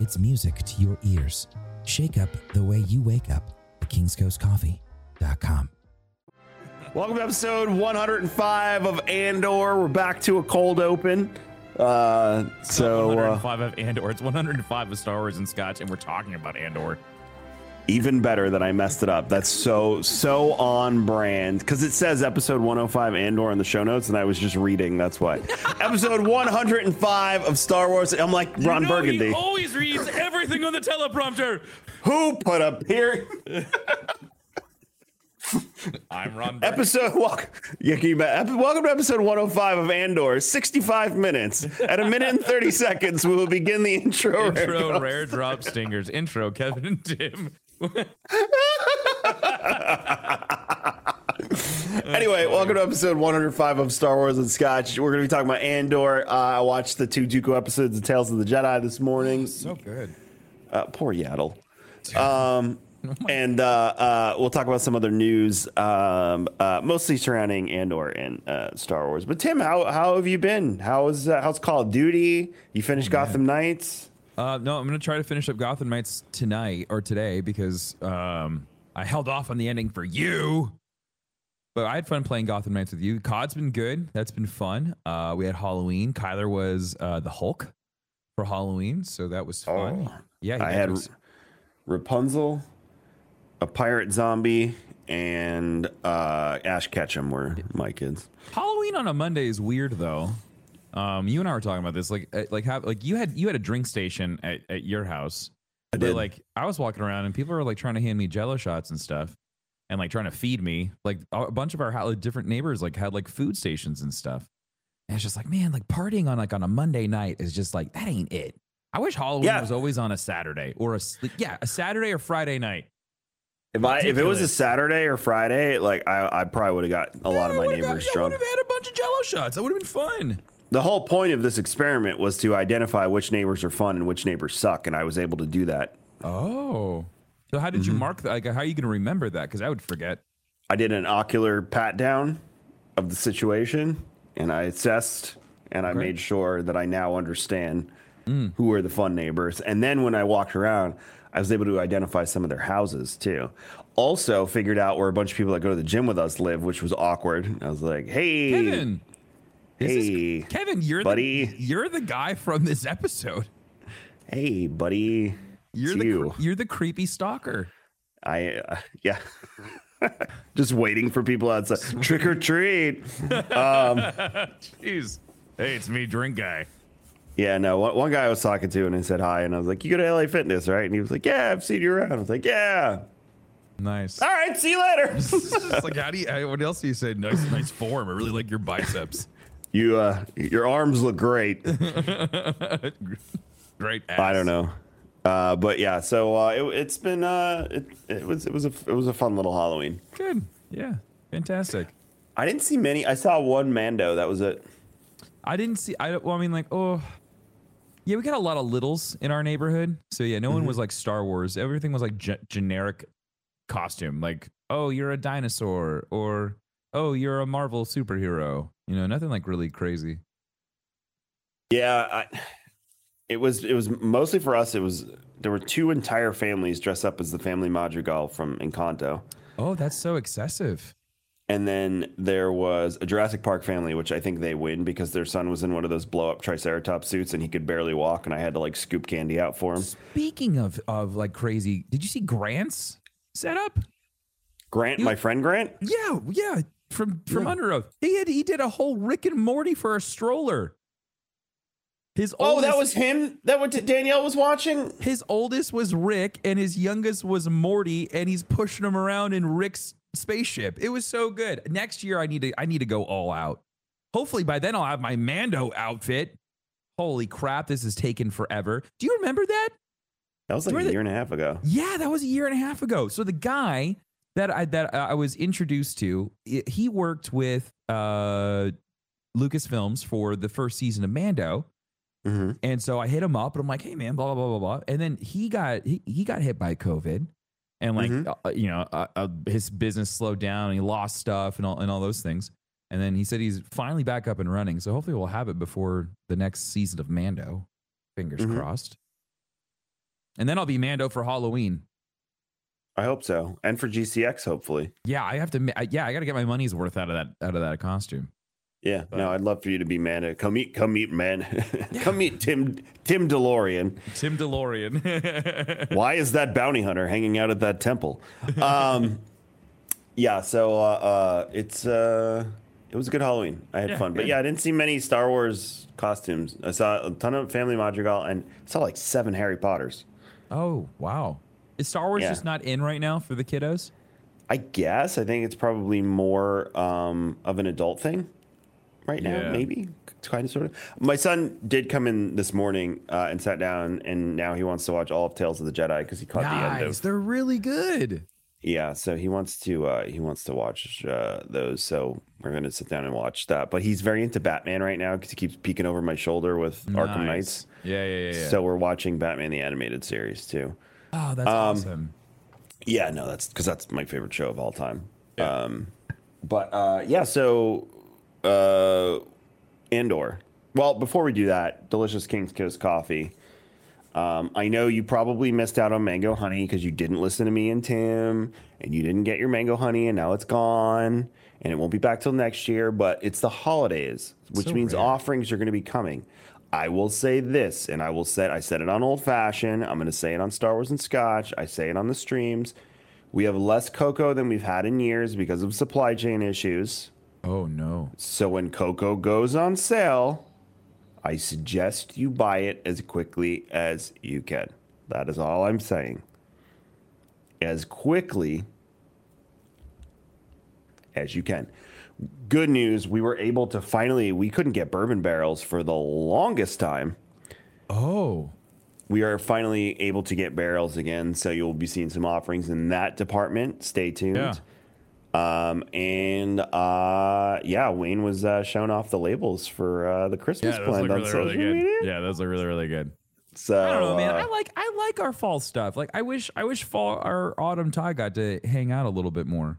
it's music to your ears. Shake up the way you wake up at kingscoastcoffee.com. Welcome to episode 105 of Andor. We're back to a cold open. Uh, so uh, 105 of Andor. It's 105 of Star Wars and Scotch, and we're talking about Andor. Even better that I messed it up. That's so so on brand because it says episode 105 Andor in the show notes, and I was just reading. That's why episode 105 of Star Wars. I'm like Ron You know Burgundy. He always reads everything on the teleprompter. Who put up here I'm Ron. Burgundy. episode? Walk, yeah, you bet- epi- welcome to episode 105 of Andor. 65 minutes. At a minute and 30 seconds, we will begin the intro. Intro rare drop stingers. Intro Kevin and Tim. Anyway, welcome to episode 105 of Star Wars and Scotch. We're going to be talking about Andor. Uh, I watched the two Dooku episodes of Tales of the Jedi this morning. So good. Uh, poor Yaddle. Um, and uh, uh, we'll talk about some other news, um, uh, mostly surrounding Andor and uh, Star Wars. But Tim, how how have you been? How's uh, how's Call of Duty? You finished Gotham Knights? Uh, no, I'm gonna try to finish up Gotham Knights tonight or today because um, I held off on the ending for you. But I had fun playing Gotham Knights with you. COD's been good. That's been fun. Uh, we had Halloween. Kyler was uh, the Hulk for Halloween, so that was fun. Oh, yeah, I had Rapunzel, a pirate zombie, and uh, Ash Ketchum were my kids. Halloween on a Monday is weird though. Um, you and I were talking about this, like, uh, like how, like you had you had a drink station at, at your house. I did. like I was walking around and people were like trying to hand me Jello shots and stuff, and like trying to feed me. Like a bunch of our hou- different neighbors like had like food stations and stuff. And it's just like, man, like partying on like on a Monday night is just like that ain't it. I wish Halloween Yeah. was always on a Saturday or a like, yeah a Saturday or Friday night. If I if it was a Saturday or Friday, like I, I probably would have got a lot of my would've got- neighbors yeah, I drunk. would have had a bunch of Jello shots. That would have been fun. The whole point of this experiment was to identify which neighbors are fun and which neighbors suck, and I was able to do that. Oh. So how did Mm-hmm. you mark that? Like, how are you going to remember that? Because I would forget. I did an ocular pat down of the situation, and I assessed, and I Great. made sure that I now understand Mm. who are the fun neighbors. And then when I walked around, I was able to identify some of their houses too. Also, figured out where a bunch of people that go to the gym with us live, which was awkward. I was like, "Hey, Kevin. Hey, Kevin, you're buddy. the you're the guy from this episode. hey, buddy." You're It's the you. you're the creepy stalker. I uh, yeah. Just waiting for people outside. Trick or treat. Jeez. Hey, it's me, drink guy. Yeah, no. One, one guy I was talking to and I said hi, and I was like, "You go to LA Fitness, right?" And he was like, "Yeah, I've seen you around." I was like, "Yeah." Nice. All right, see you later. it's like, how do you? What else do you say? Nice, nice form. I really like your biceps. You, uh, your arms look great. Great. Ass. I don't know, uh, but yeah. So uh, it, it's been uh, it, it was it was a it was a fun little Halloween. Good. Yeah. Fantastic. I didn't see many. I saw one Mando. That was it. I didn't see. I don't- well, I mean, like, oh, Yeah, we got a lot of littles in our neighborhood. So yeah, no one Mm-hmm. was like Star Wars. Everything was like ge- generic costume. Like, oh, you're a dinosaur, or oh, you're a Marvel superhero. You know, nothing like really crazy. Yeah, I, it was it was mostly for us. It was there were two entire families dressed up as the family Madrigal from Encanto, Oh, that's so excessive. and then there was a Jurassic Park family, which I think they win because their son was in one of those blow up Triceratops suits and he could barely walk, and I had to like scoop candy out for him. Speaking of of like crazy, did you see Grant's setup? Grant, You- my friend Grant, Yeah, yeah. From from Yeah. Under Oath, he had he did a whole Rick and Morty for a stroller. His Oh, that was him. That what Danielle was watching. his oldest was Rick and his youngest was Morty, and he's pushing him around in Rick's spaceship. It was so good. Next year, I need to I need to go all out. Hopefully, by then I'll have my Mando outfit. Holy crap, this is taking forever. Do you remember that? That was like a year and a half ago. Yeah, that was a year and a half ago. So the guy that I that I was introduced to, he worked with uh Lucasfilms for the first season of Mando. hmm And so I hit him up and I'm like, hey man, blah blah blah blah blah. And then he got he, he got hit by COVID, and like Mhm. uh, you know uh, uh, his business slowed down and he lost stuff and all and all those things. And then he said he's finally back up and running. So hopefully we'll have it before the next season of Mando. Fingers Mhm. crossed. And then I'll be Mando for Halloween. I hope so, and for GCX, hopefully. Yeah, I have to. I, yeah, I got to get my money's worth out of that out of that costume. Yeah, But- no, I'd love for you to be Manda. Come meet, come meet, man. come meet Tim Tim DeLorean. Tim DeLorean. Why is that bounty hunter hanging out at that temple? Um, yeah, so uh, uh, it's uh, it was a good Halloween. I had Yeah, fun, but yeah, I didn't see many Star Wars costumes. I saw a ton of Family Madrigal and saw like seven Harry Potters. oh wow, is Star Wars Yeah. just not in right now for the kiddos? I guess I think it's probably more um, of an adult thing right now, Yeah. maybe kind of sort of. My son did come in this morning uh, and sat down, and now he wants to watch all of Tales of the Jedi because he caught the end Nice, of they're really good. yeah. So he wants to uh, he wants to watch uh, those. So we're gonna sit down and watch that. But he's very into Batman right now because he keeps peeking over my shoulder with Arkham Knights. Yeah, yeah, yeah. yeah. So we're watching Batman the animated series too. Oh, that's um, awesome. Yeah, no, that's because that's my favorite show of all time. Um, but uh, yeah, so uh, Andor. Well, before we do that, delicious King's Coast coffee. Um, I know you probably missed out on mango honey because you didn't listen to me and Tim, and you didn't get your mango honey, and now it's gone, and it won't be back till next year. But it's the holidays, which So means rare. offerings are going to be coming. I will say this, and I will say I said it on Old Fashioned. I'm going to say it on Star Wars and Scotch. I say it on the streams. We have less cocoa than we've had in years because of supply chain issues. Oh no. So when cocoa goes on sale, I suggest you buy it as quickly as you can. That is all I'm saying. As quickly as you can. Good news, we were able to finally, we couldn't get bourbon barrels for the longest time. Oh, We are finally able to get barrels again, so you'll be seeing some offerings in that department. Stay tuned. Yeah. Um, and uh, yeah, Wayne was uh, showing off the labels for uh, the Christmas yeah, blend on really, social really good. media. Yeah, those look really, really good. So I don't know, man. uh, I like I like our fall stuff. Like I wish I wish fall our autumn tide got to hang out a little bit more.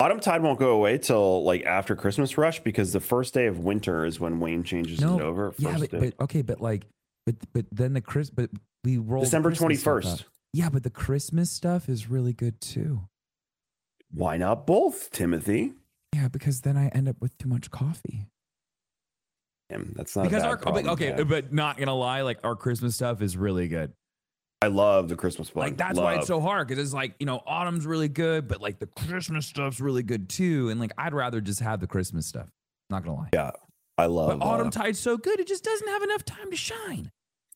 Autumn Tide won't go away till like after Christmas rush because the first day of winter is when Wayne changes No, it over. yeah, first but, but okay, but like, but but then the Chris, but we roll December 21st. Yeah, but the Christmas stuff is really good too. Why not both, Timothy? Yeah, because then I end up with too much coffee. Damn, that's not because a bad our problem but, okay, have. but not gonna lie, like our Christmas stuff is really good. I love the Christmas blend. Like that's why it's so hard because it's like you know autumn's really good, but like the Christmas stuff's really good too. And like I'd rather just have the Christmas stuff. Not gonna lie. Yeah, I love But autumn uh, tide's so good, it just doesn't have enough time to shine.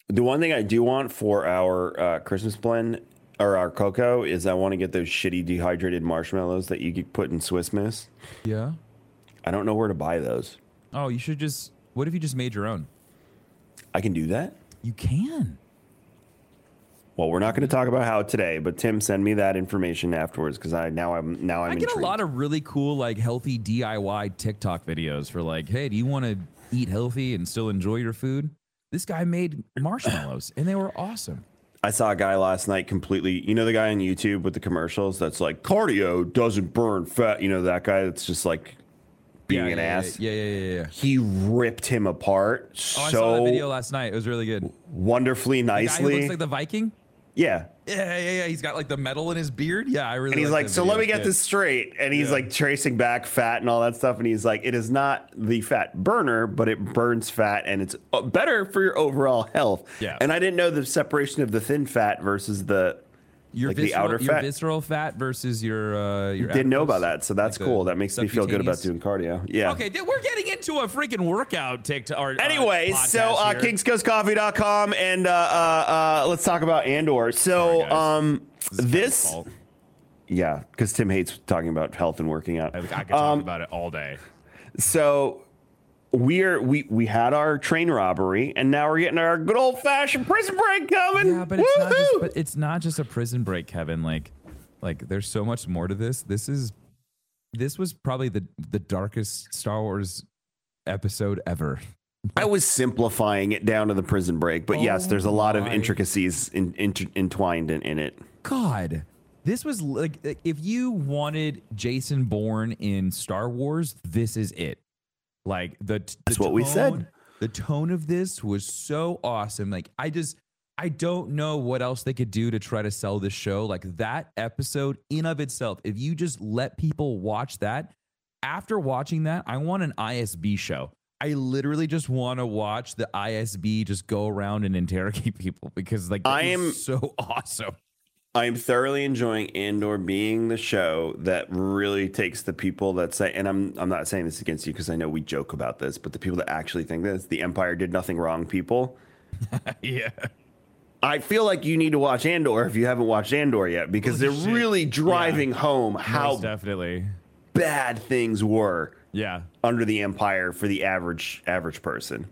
The one thing I do want for our uh, Christmas blend or our cocoa is I want to get those shitty dehydrated marshmallows that you could put in Swiss Miss. Yeah. I don't know where to buy those. Oh, you should just. What if you just made your own? I can do that. You can. Well, we're not going to talk about how today, but Tim, send me that information afterwards because I now I'm now I'm I get intrigued. a lot of really cool, like healthy DIY TikTok videos for like, hey, do you want to eat healthy and still enjoy your food? This guy made marshmallows, and they were awesome. I saw a guy last night completely. You know the guy on YouTube with the commercials that's like cardio doesn't burn fat. You know that guy that's just like being yeah, an yeah, ass. Yeah, yeah, yeah, yeah. He ripped him apart Oh, I saw that so video last night. It was really good. wonderfully The guy who nicely. looks like the Viking. Yeah. Yeah, yeah, yeah. He's got like the metal in his beard. Yeah, I really. And he's like, so let me get this straight. And he's Yeah. like tracing back fat and all that stuff. And he's like, it is not the fat burner, but it burns fat and it's uh, better for your overall health. Yeah. And I didn't know the separation of the thin fat versus the Your like visceral, the outer your fat. visceral fat versus your uh your. Didn't know about that. So that's like cool. That makes me feel good about doing cardio. Yeah. Okay, we're getting into a freaking workout TikTok. Or, uh, Anyway, so uh, kingscoastcoffee.com and uh, uh, uh, let's talk about Andor. So, Sorry, um, This this, yeah, because Tim hates talking about health and working out. I, I could talk Um, about it all day. So we're we we had our train robbery, and now we're getting our good old fashioned prison break coming. Yeah, but it's not just but it's not just a prison break, Kevin. Like like there's so much more to this. This is this was probably the the darkest Star Wars episode ever. I was simplifying it down to the prison break, but yes, Oh there's a lot of intricacies in, inter, entwined in, in it. God, this was like if you wanted Jason Bourne in Star Wars, this is it. Like the the That's what we said. The tone of this was so awesome. Like I just I don't know what else they could do to try to sell this show. Like that episode in of itself, if you just let people watch that, after watching that, I want an ISB show. I literally just want to watch the ISB just go around and interrogate people because like I am so awesome. I'm thoroughly enjoying Andor being the show that really takes the people that say, and I'm I'm not saying this against you because I know we joke about this, but the people that actually think this, the Empire did nothing wrong, people. Yeah. I feel like you need to watch Andor if you haven't watched Andor yet because Holy they're shit. really driving home how Most definitely. bad things were Yeah. under the Empire for the average average person.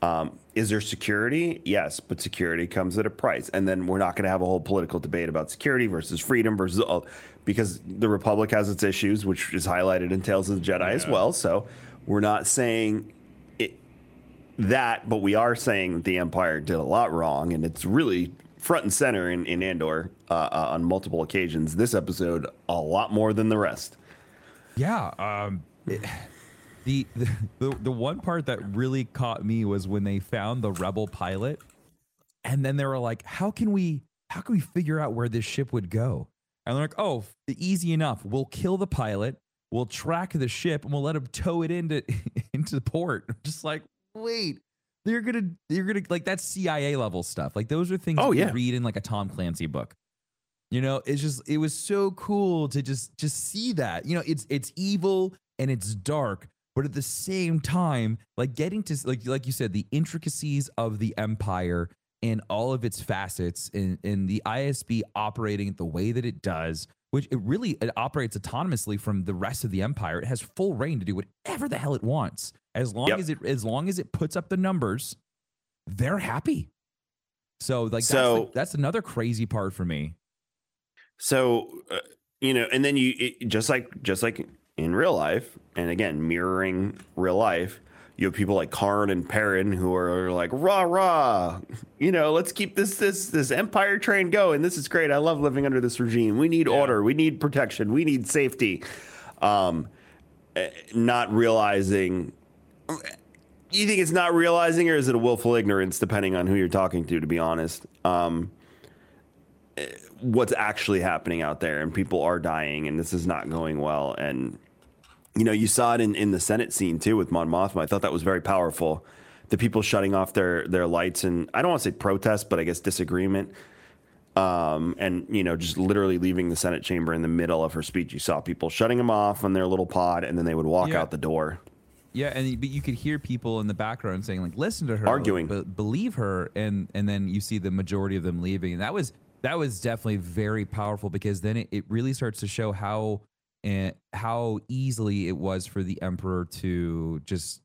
Um, is there security? Yes, but security comes at a price. And then we're not going to have a whole political debate about security versus freedom versus all, because the Republic has its issues, which is highlighted in Tales of the Jedi as well. So we're not saying it, that, but we are saying that the Empire did a lot wrong, and it's really front and center in, in Andor uh, uh, on multiple occasions. This episode, a lot more than the rest. Yeah. Um, it- the, the the the one part that really caught me was when they found the rebel pilot, and then they were like, "How can we how can we figure out where this ship would go?" And they're like, "Oh, easy enough. We'll kill the pilot. We'll track the ship, and we'll let him tow it into into the port." I'm just like, wait. you're gonna, you're gonna like that's CIA level stuff. Like those are things Oh, you yeah. read in like a Tom Clancy book. You know, it's just it was so cool to just just see that. You know, it's it's evil and it's dark, but at the same time, like getting to like like you said, the intricacies of the empire and all of its facets and, and the ISB operating the way that it does, which it really it operates autonomously from the rest of the empire. It has full reign to do whatever the hell it wants. As long Yep. as it as long as it puts up the numbers, they're happy. So like that's, So- the- that's another crazy part for me. So, uh, you know, and then you it, just like just like in real life, and again mirroring real life, you have people like Karn and Perrin who are like rah rah, you know, let's keep this this this empire train going. This is great. I love living under this regime. We need order. We need protection. We need safety. Um, eh, not realizing. You think it's not realizing, or is it a willful ignorance, depending on who you're talking to? To be honest, um, what's actually happening out there and people are dying and this is not going well and you know you saw it in, in the senate scene too with mon mothma. I thought that was very powerful. The people shutting off their their lights and i don't want to say protest but i guess disagreement um, and you know just literally leaving the senate chamber in the middle of her speech. You saw people shutting them off on their little pod and then they would walk Yeah. out the door. Yeah, and but you could hear people in the background saying like, "Listen to her, Arguing. be- believe her," and and then you see the majority of them leaving, and that was that was definitely very powerful because then it, it really starts to show how uh, how easily it was for the emperor to just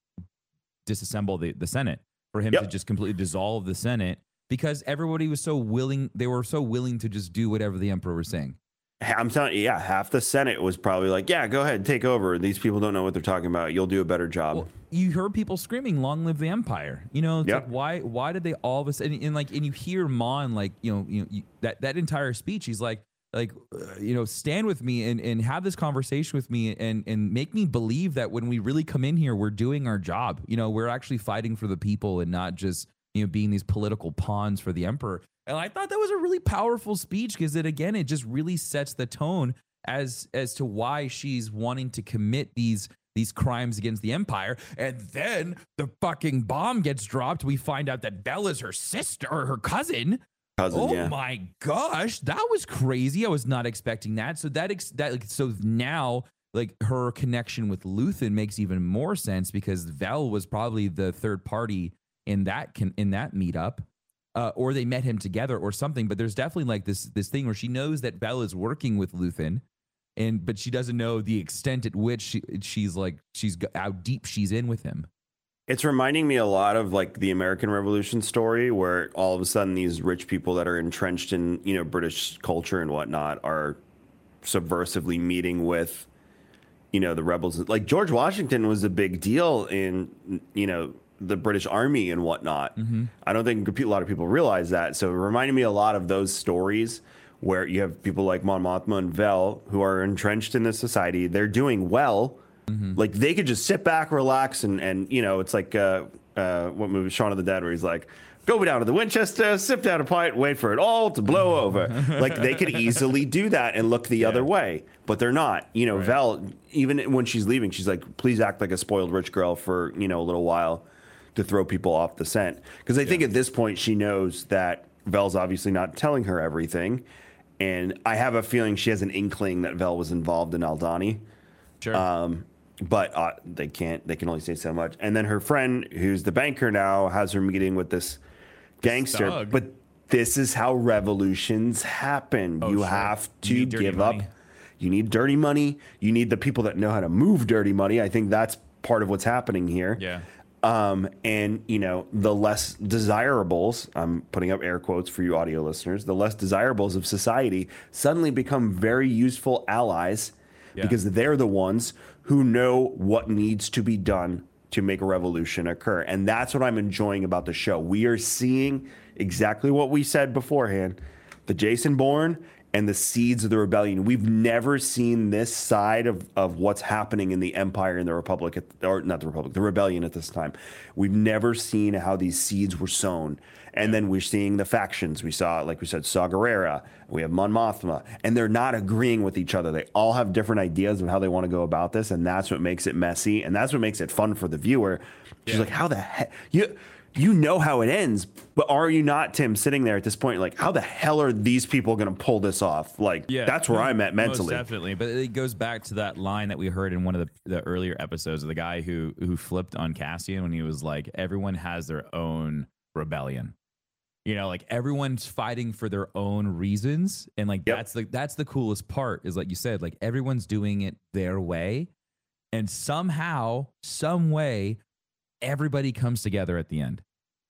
disassemble the the Senate, for him to just completely dissolve the Senate because everybody was so willing, they were so willing to just do whatever the emperor was saying. I'm telling you, yeah, half the Senate was probably like, "Yeah, go ahead, take over. These people don't know what they're talking about. You'll do a better job." Well, you heard people screaming, "Long live the empire!" You know, it's Yep. like why why did they all of a sudden and like and you hear Mon like you know you know you, that that entire speech, he's like like uh, you know stand with me and and have this conversation with me and and make me believe that when we really come in here, we're doing our job. You know, we're actually fighting for the people and not just you know being these political pawns for the emperor. And I thought that was a really powerful speech because it again it just really sets the tone as as to why she's wanting to commit these these crimes against the empire and then the fucking bomb gets dropped we find out that bella's her sister or her cousin Cousin, oh yeah. my gosh that was crazy i was not expecting that so that ex- that like so now like her connection with Luthen makes even more sense because Vel was probably the third party in that can in that meetup uh, or they met him together or something. But there's definitely like this this thing where she knows that Vel is working with Luthen, and but she doesn't know the extent at which she, she's like she's how deep she's in with him. It's reminding me a lot of like the American Revolution story, where all of a sudden these rich people that are entrenched in you know British culture and whatnot are subversively meeting with you know the rebels. Like George Washington was a big deal in you know the British Army and whatnot. Mm-hmm. I don't think a lot of people realize that. So it reminded me a lot of those stories where you have people like Mon Mothma and Vel who are entrenched in this society. They're doing well. Like they could just sit back, relax, and and you know it's like uh, uh, what movie Shaun of the Dead where he's like. Go down to the Winchester, sip down a pint, wait for it all to blow over. like they could easily do that and look the other way, but they're not. You know, Vel, even when she's leaving, she's like, "Please act like a spoiled rich girl for you know a little while." to throw people off the scent. Because I think at this point she knows that Vel's obviously not telling her everything. And I have a feeling she has an inkling that Vel was involved in Aldhani. Sure. Um, but uh, they can't, they can only say so much. And then her friend, who's the banker now, has her meeting with this gangster. Thug. But this is how revolutions happen. you Oh, sure. have to dirty give up. You need dirty money. You need the people that know how to move dirty money. I think that's part of what's happening here. yeah. Um, and you know, the less desirables, I'm putting up air quotes for you audio listeners, the less desirables of society suddenly become very useful allies Yeah. because they're the ones who know what needs to be done to make a revolution occur. And that's what I'm enjoying about the show. We are seeing exactly what we said beforehand the Jason Bourne and the seeds of the rebellion. We've never seen this side of, of what's happening in the Empire and the Republic, at, or not the Republic, the rebellion at this time. We've never seen how these seeds were sown. And then we're seeing the factions. We saw, like we said, Saw Gerrera, we have Mon Mothma, and they're not agreeing with each other. They all have different ideas of how they want to go about this, and that's what makes it messy, and that's what makes it fun for the viewer. She's like, how the heck? You, you know how it ends, but are you not, Tim, sitting there at this point, like, how the hell are these people going to pull this off? Like, Yeah, that's where I'm at mentally. definitely, but it goes back to that line that we heard in one of the, the earlier episodes of the guy who who flipped on Cassian when he was like, "Everyone has their own rebellion." You know, like everyone's fighting for their own reasons, and like Yep. that's the that's the coolest part. Is like you said, like everyone's doing it their way, and somehow, some way, everybody comes together at the end.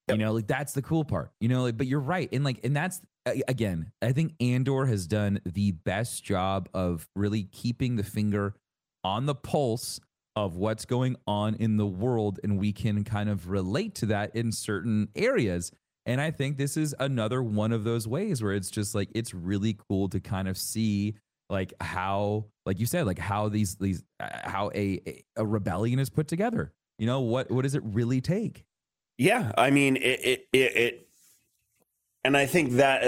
You know, like that's the cool part. You know, like, but you're right, and like, and that's again, I think Andor has done the best job of really keeping the finger on the pulse of what's going on in the world, and we can kind of relate to that in certain areas. And I think this is another one of those ways where it's just like it's really cool to kind of see like how, like you said, like how these these uh, how a a- rebellion is put together. You know what what does it really take? Yeah, I mean it. It. It. it and I think that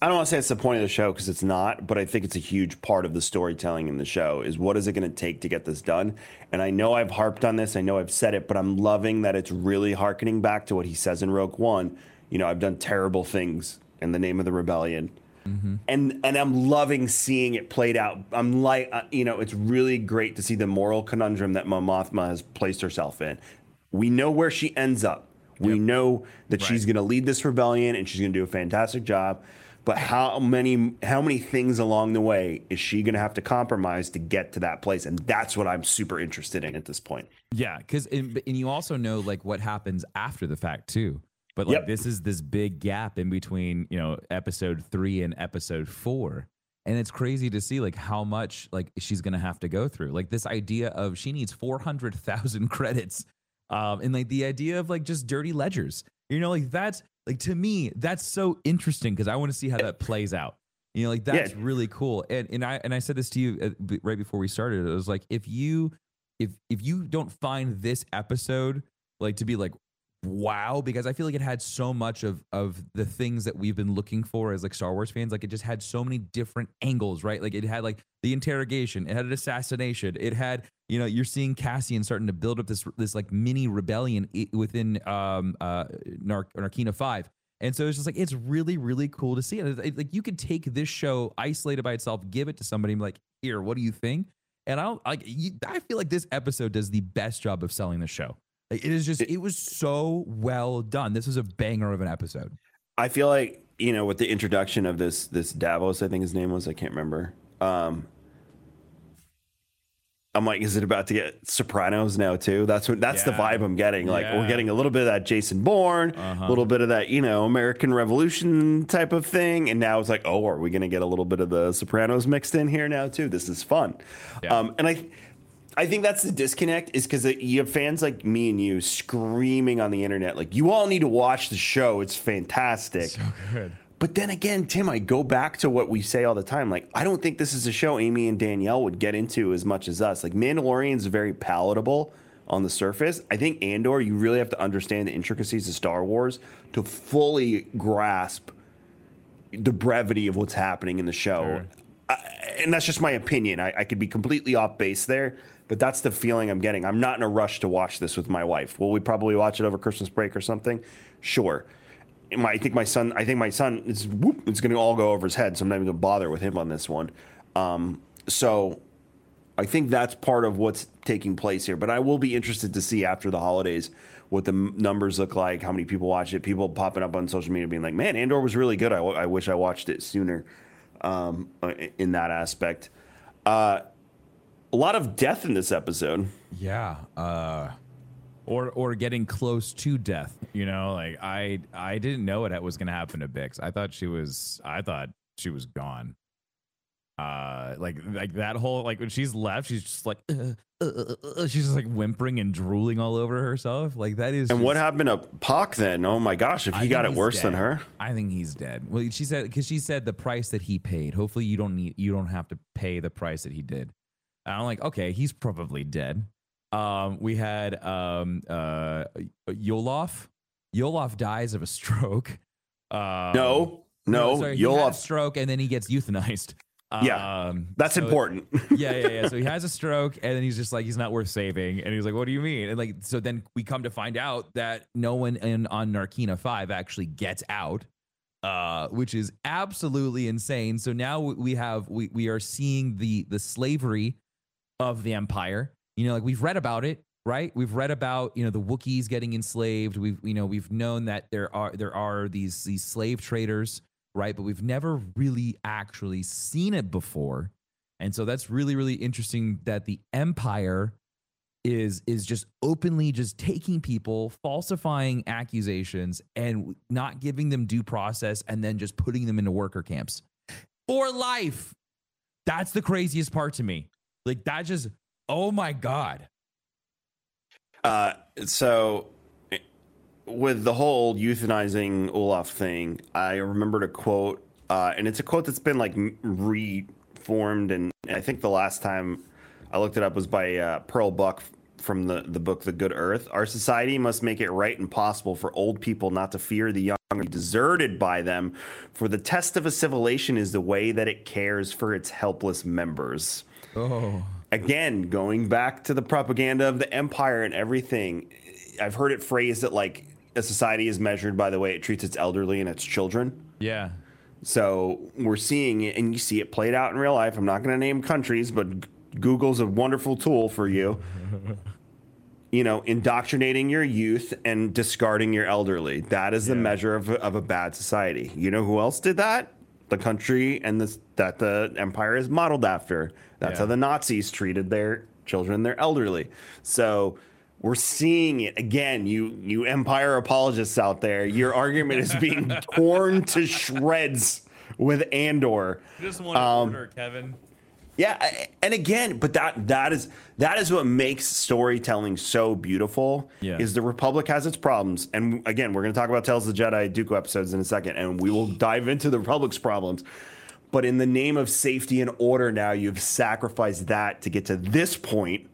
I don't want to say it's the point of the show because it's not, but I think it's a huge part of the storytelling in the show is what is it going to take to get this done? And I know I've harped on this, I know I've said it, but I'm loving that it's really harkening back to what he says in Rogue One. You know, I've done terrible things in the name of the rebellion. Mm-hmm. And and I'm loving seeing it played out. I'm like, uh, you know, it's really great to see the moral conundrum that Mon Mothma has placed herself in. We know where she ends up. We know that she's going to lead this rebellion and she's going to do a fantastic job. But how many how many things along the way is she going to have to compromise to get to that place? And that's what I'm super interested in at this point. Yeah, because and, and you also know like what happens after the fact too. But like Yep. this is this big gap in between you know episode three and episode four, and it's crazy to see like how much like she's gonna have to go through. Like this idea of she needs four hundred thousand credits, um, and like the idea of like just dirty ledgers. You know, like that's like to me that's so interesting because I want to see how that plays out. You know, like that's Yeah. really cool. And and I and I said this to you uh, right before we started. It was like if you if if you don't find this episode like to be like wow because i feel like it had so much of of the things that we've been looking for as like star wars fans like it just had so many different angles right? Like it had like the interrogation it had an assassination it had you know you're seeing cassian starting to build up this this like mini rebellion within um uh Nar- narkina 5 and so it's just like it's really really cool to see. It like you could take this show isolated by itself give it to somebody and be like here what do you think? And i don't like you, i feel like this episode does the best job of selling the show like, it is just it was so well done this was a banger of an episode I feel like you know with the introduction of this this Davos, I think his name was. I can't remember. Um, I'm like, is it about to get Sopranos now too? That's what that's the vibe I'm getting. Like we're getting a little bit of that Jason Bourne, a little bit of that you know American Revolution type of thing, and now it's like, oh, are we going to get a little bit of the Sopranos mixed in here now too? This is fun, Yeah. um, and I. I think that's the disconnect is because you have fans like me and you screaming on the internet, like, you all need to watch the show. It's fantastic. So good But then again, Tim, I go back to what we say all the time. Like, I don't think this is a show Amy and Danielle would get into as much as us. Like, Mandalorian's very palatable on the surface. I think Andor, you really have to understand the intricacies of Star Wars to fully grasp the brevity of what's happening in the show. I, and that's just my opinion. I, I could be completely off base there, but that's the feeling I'm getting. I'm not in a rush to watch this with my wife. Will we probably watch it over Christmas break or something? Sure. My, I think my son. I think my son is. Whoop, it's going to all go over his head. So I'm not even going to bother with him on this one. Um, so I think that's part of what's taking place here. But I will be interested to see after the holidays what the numbers look like, how many people watch it, people popping up on social media being like, "Man, Andor was really good. I, w- I wish I watched it sooner." Um, uh, in that aspect, uh, a lot of death in this episode. yeah uh or or getting close to death you know like i i didn't know what was gonna happen to bix i thought she was i thought she was gone uh like like that whole like when she's left she's just like uh, uh, uh, uh, she's just like whimpering and drooling all over herself like that is And what happened to Puck then? Oh my gosh, if he got it worse than her. I think he's dead. Well, she said because she said the price that he paid. Hopefully, you don't need you don't have to pay the price that he did. And I'm like, okay, he's probably dead. Um, we had um uh Ulaf. Ulaf dies of a stroke. Um, No, no, sorry, a stroke and then he gets euthanized. Yeah, um, That's so- important. yeah, yeah, yeah. So he has a stroke, and then he's just like, he's not worth saving. And he's like, what do you mean? And like, so then we come to find out that no one in on Narkina Five actually gets out, uh, which is absolutely insane. So now we- we have we we are seeing the the slavery of the Empire. You know, like we've read about it, right? We've read about you know the Wookiees getting enslaved. We've you know we've known that there are there are these these slave traders, right? But we've never really actually seen it before. And so that's really really interesting that the empire is is just openly just taking people, falsifying accusations and not giving them due process and then just putting them into worker camps for life. That's the craziest part to me. Like that just oh my god. Uh, so, with the whole euthanizing Ulaf thing, I remembered a quote, uh, and it's a quote that's been like reformed, and I think the last time I looked it up was by uh, Pearl Buck from the the book The Good Earth. Our society must make it right and possible for old people not to fear the young deserted by them, for the test of a civilization is the way that it cares for its helpless members Oh. again going back to the propaganda of the empire and everything i've heard it phrased that like a society is measured by the way it treats its elderly and its children. Yeah. so we're seeing it and you see it played out in real life. I'm not going to name countries but google's a wonderful tool for you. You know indoctrinating your youth and discarding your elderly. That is the measure of, a- of a bad society. You know who else did that? The country and this that the empire is modeled after that's Yeah. how the nazis treated their children and their elderly so we're seeing it again you you empire apologists out there your argument is being torn to shreds with Andor. Just want Um, order, Kevin. Yeah, and again, but that that is that is what makes storytelling so beautiful. Yeah. Is the Republic has its problems, and again, we're going to talk about Tales of the Jedi Dooku episodes in a second, and we will dive into the Republic's problems. But in the name of safety and order, now you've sacrificed that to get to this point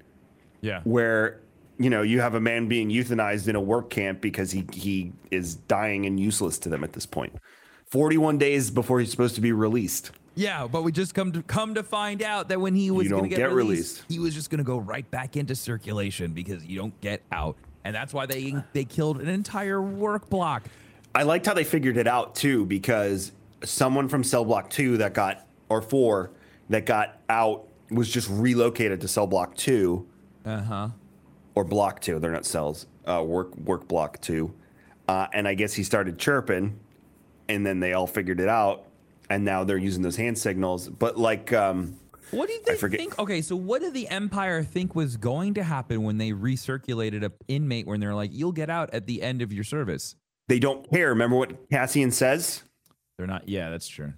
Yeah. where you know you have a man being euthanized in a work camp because he he is dying and useless to them at this point. Forty-one days before he's supposed to be released. Yeah, but we just come to come to find out that when he was going to get, get released, released. he was just going to go right back into circulation because you don't get out, and that's why they they killed an entire work block. I liked how they figured it out too, because someone from cell block two that got or four that got out was just relocated to cell block two Uh huh. or block two. They're not cells. Uh, work work block two, uh, and I guess he started chirping, and then they all figured it out, and now they're using those hand signals. But like, um, What did they think? Okay, so what did the Empire think was going to happen when they recirculated a inmate when they're like, "You'll get out at the end of your service"? they don't care. Remember what Cassian says? They're not. Yeah, that's true.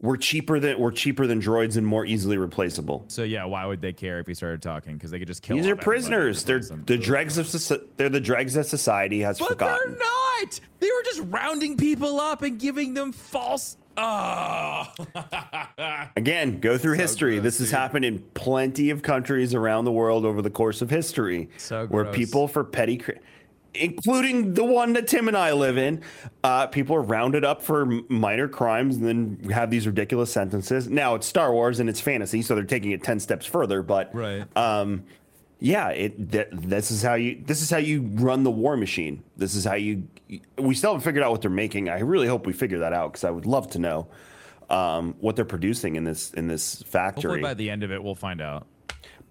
We're cheaper than we're cheaper than droids and more easily replaceable. So yeah, why would they care if he started talking? Because they could just kill. These are prisoners. They're the dregs of soci- they're the dregs that society has But forgotten. they're not. They were just rounding people up and giving them false. Oh. Again, go through history. gross, this has dude. happened in plenty of countries around the world over the course of history, So where people for petty, cri- including the one that Tim and I live in, uh, people are rounded up for minor crimes and then have these ridiculous sentences. Now it's Star Wars and it's fantasy, so they're taking it ten steps further. But Right. um, yeah, it th- this is how you this is how you run the war machine. This is how you. We still haven't figured out what they're making. I really hope we figure that out because I would love to know um, what they're producing in this in this Hopefully factory. by the end of it, we'll find out.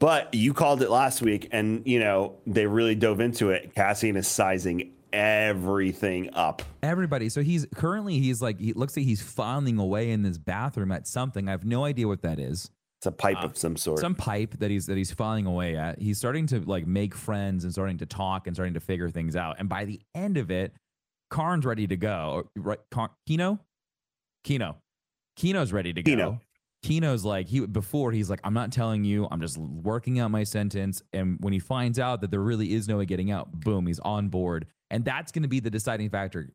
But you called it last week, and you know they really dove into it. Cassian is sizing everything up. Everybody. So he's currently he's like he looks like he's filing away in this bathroom at something. I have no idea what that is. It's a pipe uh, of some sort. Some pipe that he's that he's filing away at. He's starting to like make friends and starting to talk and starting to figure things out. And by the end of it, Karn's ready to go. Right? Karn, Kino, Kino, Kino's ready to go. Kino. Kino's like he before he's like I'm not telling you. I'm just working out my sentence. And when he finds out that there really is no way getting out, boom, he's on board. And that's going to be the deciding factor.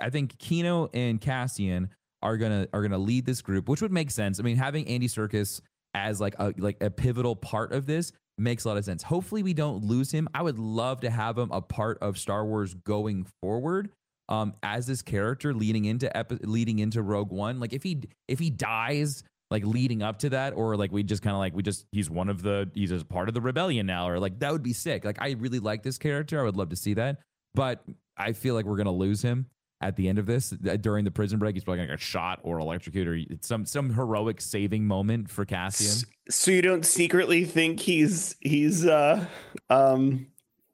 I think Kino and Cassian are gonna are gonna lead this group, which would make sense. I mean, having Andy Serkis as like a like a pivotal part of this makes a lot of sense. Hopefully, we don't lose him. I would love to have him a part of Star Wars going forward. Um, as this character leading into epi- leading into Rogue One, like if he if he dies like leading up to that, or like we just kind of like we just he's one of the he's just part of the rebellion now, or like that would be sick. Like I really like this character. I would love to see that, but I feel like we're gonna lose him at the end of this during the prison break. He's probably gonna get shot or electrocuted, or some some heroic saving moment for Cassian. so you don't secretly think he's he's uh um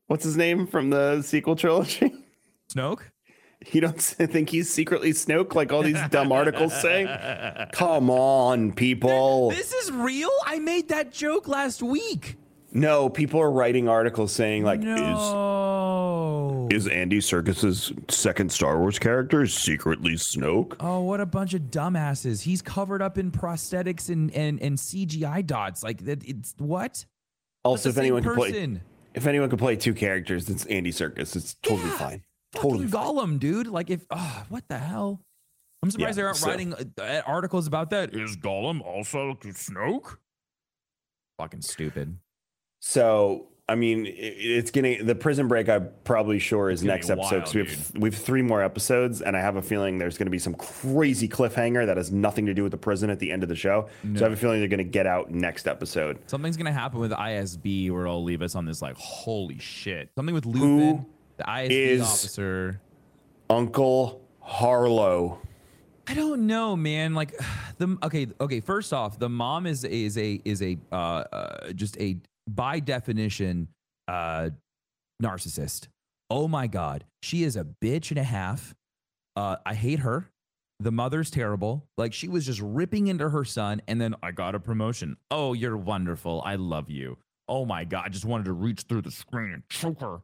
what's his name from the sequel trilogy? Snoke. You don't think he's secretly Snoke like all these dumb articles say? Come on, people. This is real. I made that joke last week. No, people are writing articles saying like No. is is Andy Serkis's second Star Wars character secretly Snoke? Oh, what a bunch of dumbasses. He's covered up in prosthetics and, and, and CGI dots. Like that it's what? Also, if anyone same can play if anyone can play two characters, it's Andy Serkis. It's totally Yeah. fine. Fucking Totally fine. Gollum, dude. Like if oh, what the hell? I'm surprised Yeah, they aren't so- writing uh, articles about that. Is Gollum also Snoke? Fucking stupid. So, I mean, i- it's getting the prison break. I'm probably sure is next episode because we have we have three more episodes, and I have a feeling there's going to be some crazy cliffhanger that has nothing to do with the prison at the end of the show. So I have a feeling they're going to get out next episode. Something's gonna happen with ISB where it'll leave us on this like holy shit. Something with Lupin, the ISB is- officer. Uncle Harlo. I don't know, man. Like the okay, okay. First off, the mom is is a is a uh, uh just a by definition uh narcissist. Oh my god, she is a bitch and a half. Uh, I hate her. The mother's terrible. Like she was just ripping into her son, and then I got a promotion. Oh, you're wonderful. I love you. Oh my god, I just wanted to reach through the screen and choke her.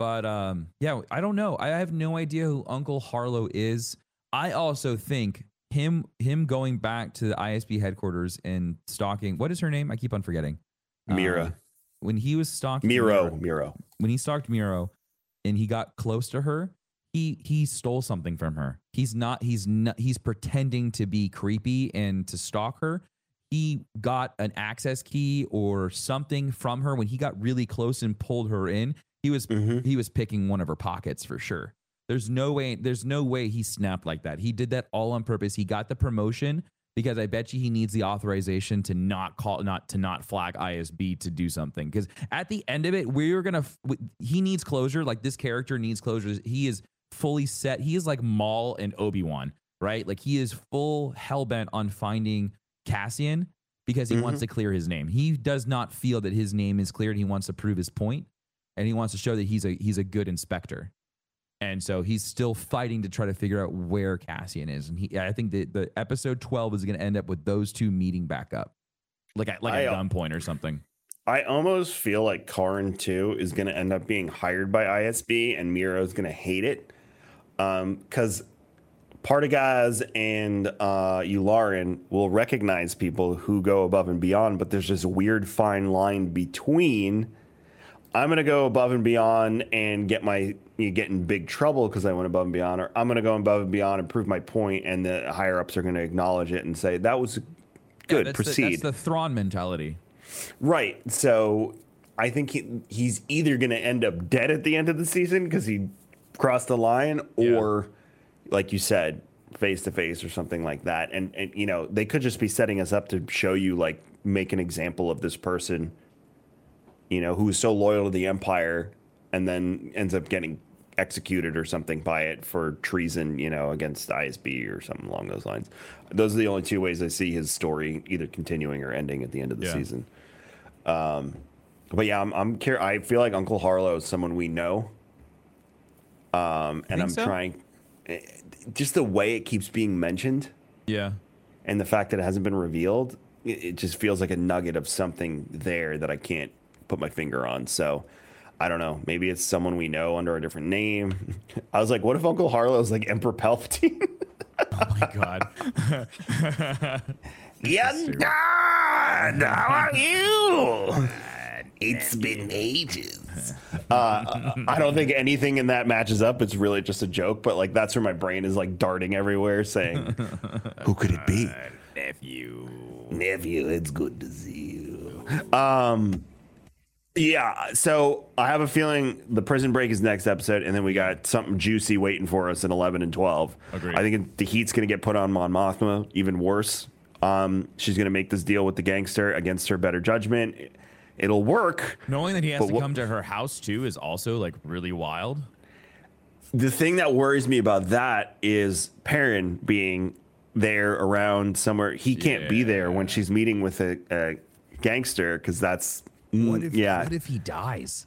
But um, yeah, I don't know. I have no idea who Uncle Harlo is. I also think him him going back to the ISB headquarters and stalking. What is her name? I keep on forgetting. Mira. Um, when he was stalking Meero, Meero. when he stalked Meero and he got close to her, he he stole something from her. He's not he's not he's pretending to be creepy and to stalk her. He got an access key or something from her when he got really close and pulled her in. He was Mhm. he was picking one of her pockets for sure. There's no way there's no way he snapped like that. He did that all on purpose. He got the promotion because I bet you he needs the authorization to not call not to not flag ISB to do something because at the end of it we're going to he needs closure like this character needs closure. He is fully set. He is like Maul and Obi-Wan, right? Like he is full hellbent on finding Cassian because he wants to clear his name. He does not feel that his name is cleared. He wants to prove his point and he wants to show that he's a he's a good inspector. And so he's still fighting to try to figure out where Cassian is. And he, I think that the episode 12 is going to end up with those two meeting back up, like at, like I, a uh, gunpoint or something. I almost feel like Karn too is going to end up being hired by ISB, and Meero's going to hate it, because Partagaz and uh, Yularen will recognize people who go above and beyond, but there's this weird fine line between. I'm going to go above and beyond and get my you get in big trouble because I went above and beyond, or I'm going to go above and beyond and prove my point, and the higher ups are going to acknowledge it and say that was good. that's proceed. The, that's the Thrawn mentality. Right. So I think he, he's either going to end up dead at the end of the season because he crossed the line, or like you said, face to face or something like that. And and you know they could just be setting us up to show you like make an example of this person, you know, who's so loyal to the empire, and then ends up getting executed or something by it for treason, you know, against ISB or something along those lines. Those are the only two ways I see his story either continuing or ending at the end of the Yeah. season. Um, but yeah, I'm, I'm cur- I feel like Uncle Harlo is someone we know. Um, and I'm so? trying, eh, just the way it keeps being mentioned Yeah. and the fact that it hasn't been revealed, it, it just feels like a nugget of something there that I can't put my finger on. So I don't know. Maybe it's someone we know under a different name. I was like, what if Uncle Harlo's like Emperor Palpatine? Oh my God. Yes, God, how are you? It's been ages. Uh, I don't think anything in that matches up. It's really just a joke, but like that's where my brain is like darting everywhere, saying, "Who could it be?" Nephew. nephew it's good to see you um yeah so i have a feeling the prison break is next episode and then we got something juicy waiting for us in 11 and 12 Agreed. i think the heat's going to get put on mon mothma even worse um she's going to make this deal with the gangster against her better judgment it'll work Knowing that he has to what- come to her house too is also like really wild. the thing that worries me about that is Perrin being there around somewhere. He can't be there when she's meeting with a, a gangster because that's Mm, what if, yeah. what if he dies?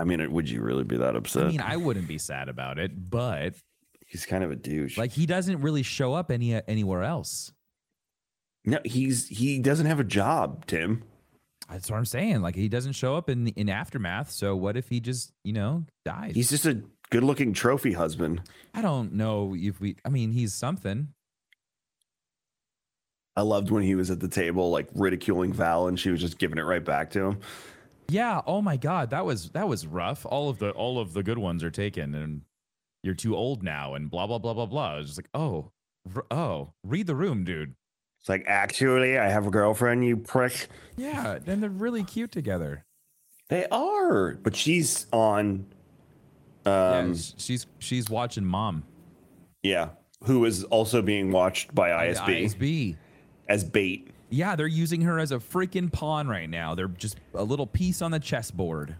I mean, would you really be that upset? I mean, I wouldn't be sad about it, but he's kind of a douche. like he doesn't really show up any anywhere else. no, he's he doesn't have a job, Tim. That's what I'm saying. Like he doesn't show up in in aftermath. So what if he just you know dies? He's just a good-looking trophy husband. I don't know if we. I mean, he's something. I loved when he was at the table, like ridiculing Vel, and she was just giving it right back to him. Yeah. Oh my God, that was that was rough. All of the all of the good ones are taken, and you're too old now, and blah blah blah blah blah. It's just like, oh, r- oh, read the room, dude. It's like, actually, I have a girlfriend, you prick. Yeah, and they're really cute together. They are, but she's on. Um, yeah, she's she's watching mom. Yeah, who is also being watched by ISB, ISB. As bait. Yeah, they're using her as a freaking pawn right now. They're just a little piece on the chessboard.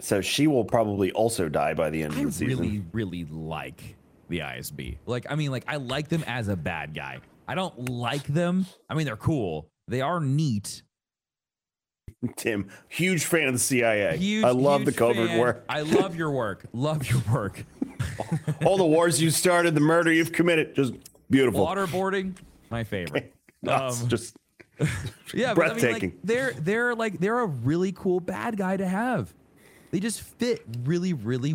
So she will probably also die by the end of I the season. I really, really like the ISB. Like, I mean, like I like them as a bad guy. I don't like them. I mean, they're cool. They are neat. Tim, huge fan of the CIA. Huge, I love the covert fan. work. I love your work. Love your work. All the wars you started, the murder you've committed, just beautiful. Waterboarding, my favorite. That's Um, just yeah, but I mean, like, breathtaking. they're they're like they're a really cool bad guy to have. They just fit really, really.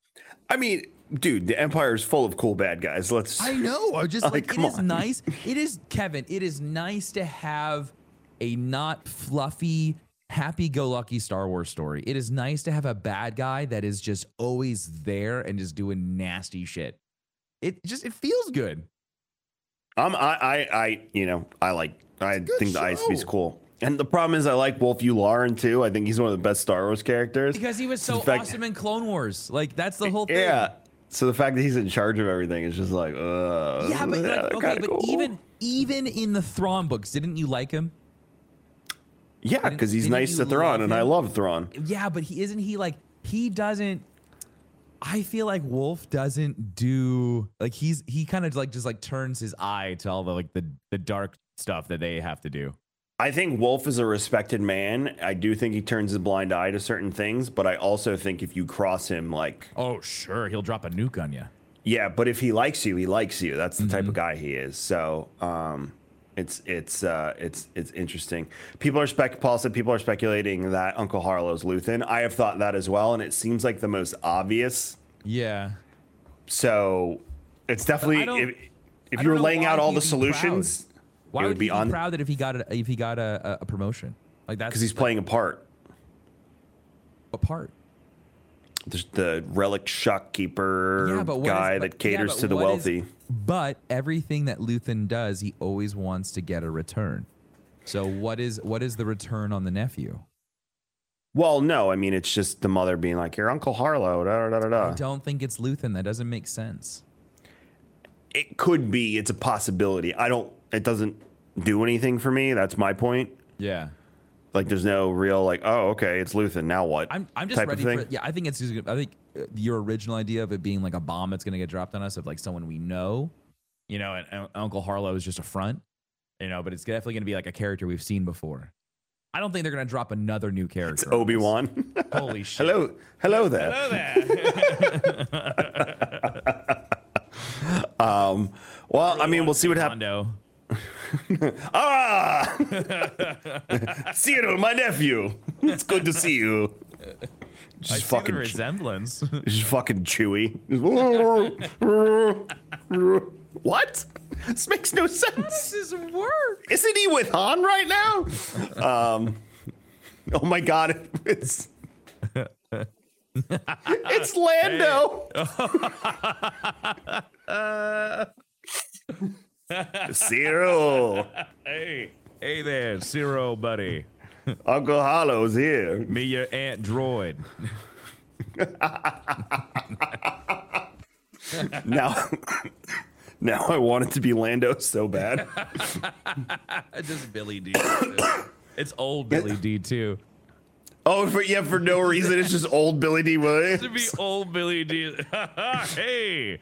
I mean, dude, the Empire is full of cool bad guys. Let's. I know. I just like, Like, it come is on. nice. It is Kevin. It is nice to have a not fluffy, happy-go-lucky Star Wars story. It is nice to have a bad guy that is just always there and just doing nasty shit. It just it feels good. I'm. I. I. I you know. I like. I think the ISB is cool. And the problem is, I like Wullf Yularen too. I think he's one of the best Star Wars characters. Because he was So fact- awesome in Clone Wars. Like that's the whole thing. Yeah. So the fact that he's in charge of everything is just like, uh, Yeah, but like, okay, but cool. even even in the Thrawn books, didn't you like him? yeah, because he's nice to Thrawn, and I love Thrawn. Yeah, but he isn't he like he doesn't I feel like Wolf doesn't do like he's he kind of like just like turns his eye to all the like the the dark stuff that they have to do. I think Wullf is a respected man. I do think he turns his blind eye to certain things, but I also think if you cross him, like, Oh, sure, he'll drop a nuke on you. yeah, but if he likes you, he likes you. That's the Mm-hmm. type of guy he is. So, um, it's it's uh, it's it's interesting. People are spec. Paul said people are speculating that Uncle Harlo's Luthen. I have thought that as well, and it seems like the most obvious. Yeah. So, it's definitely if, if you were laying out all the solutions, Why would, would be on be proud that if he got a if he got a, a, promotion? Like that's because he's like, playing a part. a part. There's the relic shopkeeper Yeah, but what is- guy but- that caters yeah, to the what is- wealthy. but everything that Luthen does, he always wants to get a return. So what is what is the return on the nephew? Well, no, I mean it's just the mother being like, "Your Uncle Harlo." Da, da, da, da. I don't think it's Luthen. That doesn't make sense. It could be. It's a possibility. I don't. It doesn't do anything for me. That's my point. Yeah. Like, there's no real like, oh, okay, it's Luthen. Now what? I'm I'm just ready for yeah. I think it's just, I think uh, your original idea of it being like a bomb that's gonna get dropped on us of like someone we know, you know, and, and Uncle Harlo is just a front, you know, but it's definitely gonna be like a character we've seen before. I don't think they're gonna drop another new character. It's. Obi Wan. Holy shit! hello, hello there. Hello there. um. Well, I mean, we'll see what happens. Ah, Cyril, my nephew. It's good to see you. Just I see fucking, resemblance. just fucking Chewie. what? This makes no sense. this work? Isn't he with Han right now? Um, oh my god, it's it's Lando. Cyril, Hey, hey there, Cyril, buddy. Uncle Harlo's here. Me, your aunt droid. Now, now I want it to be Lando so bad. Just Billy Dee. It's old Billy Dee too. Oh, for yeah, for no reason. It's just old Billy Dee Williams. To be old Billy Dee. hey,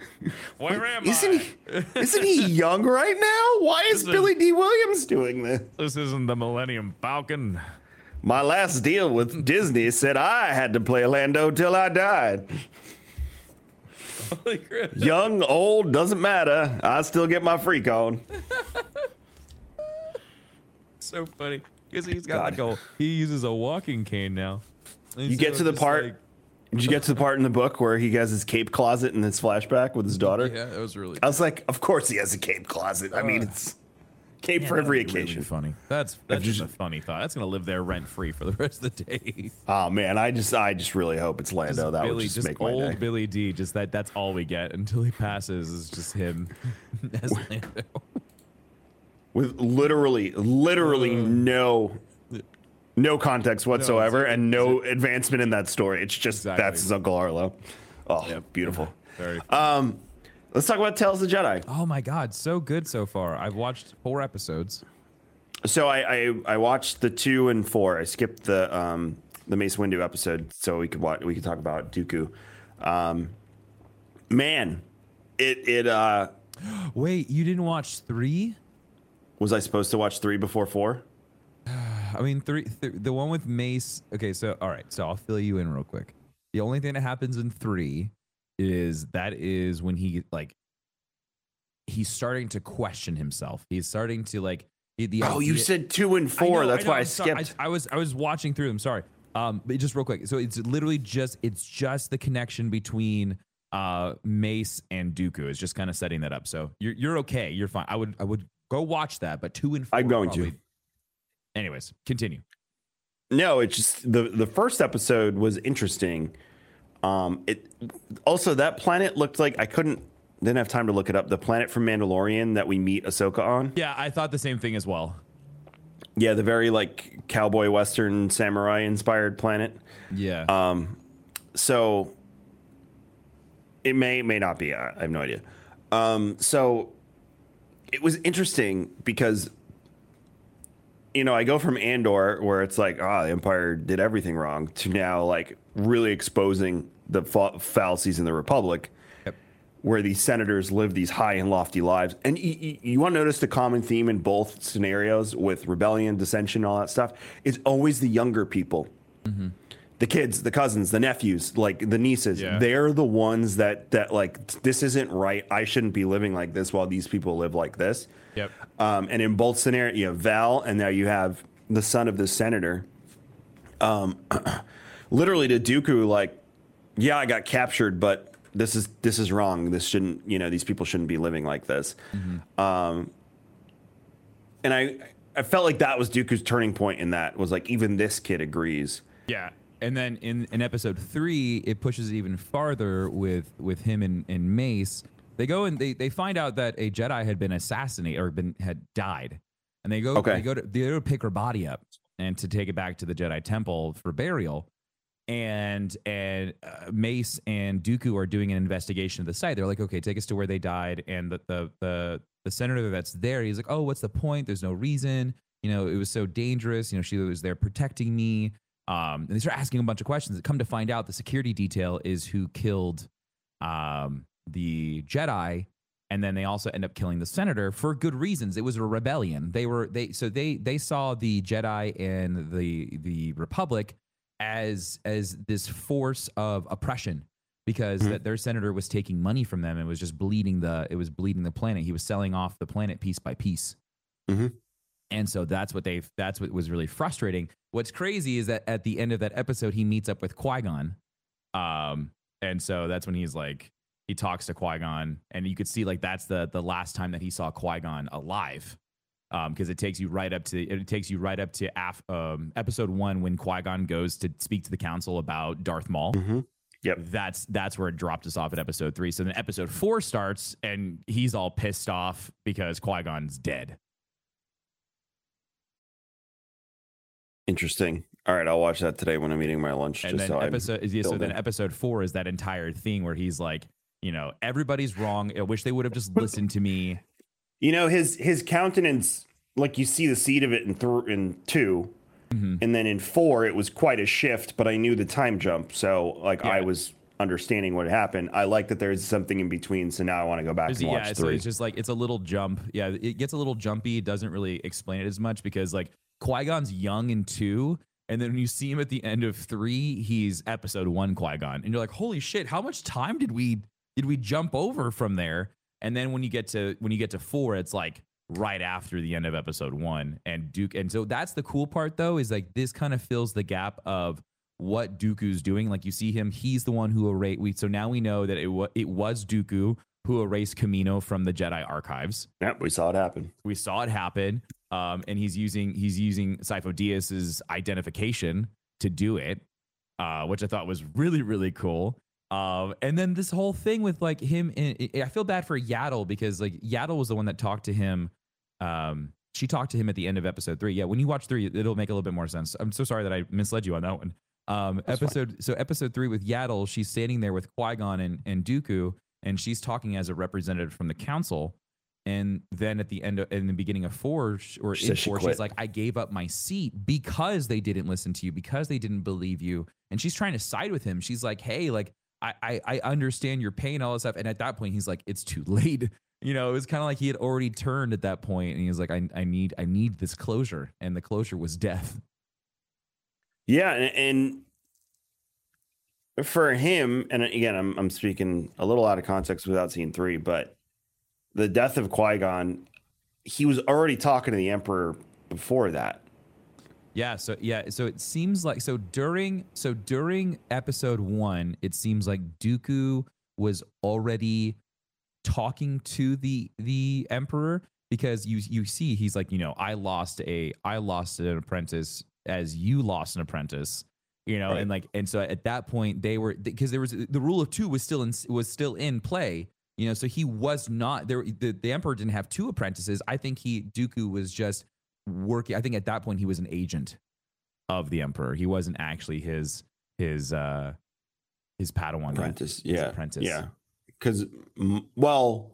where am Isn't I? he? Isn't he young right now? Why is This is- Billy Dee Williams doing this? This isn't the Millennium Falcon. My last deal with Disney said I had to play Lando till I died. Holy crap. Young, old, doesn't matter. I still get my freak on. So funny because he's got God. like a he uses a walking cane now. You get to the part. Did you get to the part in the book where he has his cape closet in his flashback with his daughter? yeah, that was really. I was like, of course he has a cape closet. I mean, uh, it's cape for every occasion. funny. That's that's just- just a funny thought. That's gonna live there rent free for the rest of the day. Oh man, I just, I just really hope it's Lando. Just that Billy, would just, just make my old day. Billy Dee. Just that. That's all we get until he passes. Is just him as Lando. with literally, literally no, no context whatsoever, and no advancement in that story. It's just Exactly. that's his Uncle Harlo. Oh, beautiful. Very. Um, let's talk about Tales of the Jedi. oh my God, so good so far. I've watched four episodes. So I, I I watched the two and four. I skipped the um the Mace Windu episode so we could watch we could talk about Dooku. Um, man, it it uh Wait, you didn't watch three? was I supposed to watch three before four? I mean, three. Th- the one with Mace. Okay, so all right, so I'll fill you in real quick. The only thing that happens in three is that is when he like he's starting to question himself. He's starting to like. The, Oh, you said two and four. know, That's know, why I I'm sorry. skipped. I, I was I was watching through them. Sorry. Um, but just real quick. So it's literally just it's just the connection between uh Mace and Dooku. It's just kind of setting that up. So you're you're okay. You're fine. I would I would go watch that. But two and four. I'm going to. Anyways, continue. No, it's just the the first episode was interesting. Um, it also that planet looked like I couldn't didn't have time to look it up. The planet from Mandalorian that we meet Ahsoka on. Yeah, I thought the same thing as well. Yeah, the very like cowboy western samurai inspired planet. Yeah. Um, so it may may not be. I I have no idea. Um, so it was interesting because you know I go from Andor where it's like ah the Empire did everything wrong to now like really exposing the fa- fallacies in the Republic. Where these senators live these high and lofty lives, and you, you, you want to notice the common theme in both scenarios with rebellion, dissension, all that stuff. It's always the younger people the kids, the cousins, the nephews, like the nieces, Yeah. they're the ones that that like this isn't right. I shouldn't be living like this while these people live like this. Yep. Um, and in both scenarios, you have Vel, and now you have the son of the senator. Um, literally to Dooku, like, yeah, I got captured, but this is this is wrong. This shouldn't, you know, these people shouldn't be living like this. Um, and I I felt like that was Dooku's turning point in that was like even this kid agrees. Yeah. And then in, in episode three, it pushes it even farther with with him and, and Mace. They go and they, they find out that a Jedi had been assassinated or been had died. And they go Okay. they go to they go to pick her body up and to take it back to the Jedi temple for burial. And and uh, Mace and Dooku are doing an investigation of the site. They're like, okay, take us to where they died. And the the the, the senator that's there, he's like, oh, what's the point? There's no reason. You know, it was so dangerous. You know, she was there protecting me. Um, and they start asking a bunch of questions. Come to find out, the security detail is who killed um, the Jedi, and then they also end up killing the senator for good reasons. It was a rebellion. They were they so they they saw the Jedi and the the Republic as as this force of oppression because that their senator was taking money from them and was just bleeding the it was bleeding the planet. He was selling off the planet piece by piece. Mhm. And so that's what they that's what was really frustrating. What's crazy is that at the end of that episode, he meets up with Qui Gon, um, and so that's when he's like he talks to Qui Gon, and you could see like that's the the last time that he saw Qui Gon alive, Um, because um, it takes you right up to it takes you right up to af, um, episode one when Qui Gon goes to speak to the council about Darth Maul. Mm-hmm. Yep. That's that's where it dropped us off at episode three. So then episode four starts, and he's all pissed off because Qui Gon's dead. Interesting. All right, I'll watch that today when I'm eating my lunch. And then so episode yeah, so then episode four is that entire thing where he's like, you know, everybody's wrong. I wish they would have just listened to me. You know, his his countenance, like you see the seed of it in th- in 2 mm-hmm. and then in four it was quite a shift. But I knew the time jump, so like Yeah. I was understanding what happened. I like that there's something in between, so now I want to go back There's- and watch yeah, so it's just like it's a little jump. Yeah, it gets a little jumpy. Doesn't really explain it as much because like Qui Gon's young in two, and then when you see him at the end of three, he's episode one Qui Gon, and you're like, holy shit, how much time did we did we jump over from there? And then when you get to when you get to four, it's like right after the end of episode one, and Dooku. And so that's the cool part though, is like this kind of fills the gap of what Dooku's doing. Like you see him, he's the one who erased. We so now we know that it was it was Dooku who erased Kamino from the Jedi archives. Yep, we saw it happen. We saw it happen, um, and he's using he's using Sifo Dyas's identification to do it, uh, which I thought was really really cool. Um, and then this whole thing with like him, in, I feel bad for Yaddle because like Yaddle was the one that talked to him. Um, she talked to him at the end of episode three. Yeah, when you watch three, it'll make a little bit more sense. I'm so sorry that I misled you on that one. Um, That's fine. episode so episode three with Yaddle, she's standing there with Qui Gon and, and Dooku, and she's talking as a representative from the council. And then at the end of in the beginning of four or She in says she four, she's like, I gave up my seat because they didn't listen to you, because they didn't believe you. And she's trying to side with him. She's like, Hey, like I I, I understand your pain, all this stuff. And at that point, he's like, It's too late. You know, it was kind of like he had already turned at that point, and he was like, I, I need I need this closure. And the closure was death. Yeah, and, and for him, and again, I'm I'm speaking a little out of context without seeing three, but the death of Qui Gon, he was already talking to the Emperor before that. Yeah, so yeah, so it seems like so during so during episode 1, it seems like Dooku was already talking to the the emperor because you you see he's like, you know, I lost a I lost an apprentice as you lost an apprentice. You know, Right. and like and so at that point they were because there was the rule of 2 was still in was still in play. You know, so he was not there the, the emperor didn't have two apprentices. I think he Dooku was just working i think at that point he was an agent of the emperor he wasn't actually his his uh his padawan Apprentice, his yeah, apprentice yeah. Because well,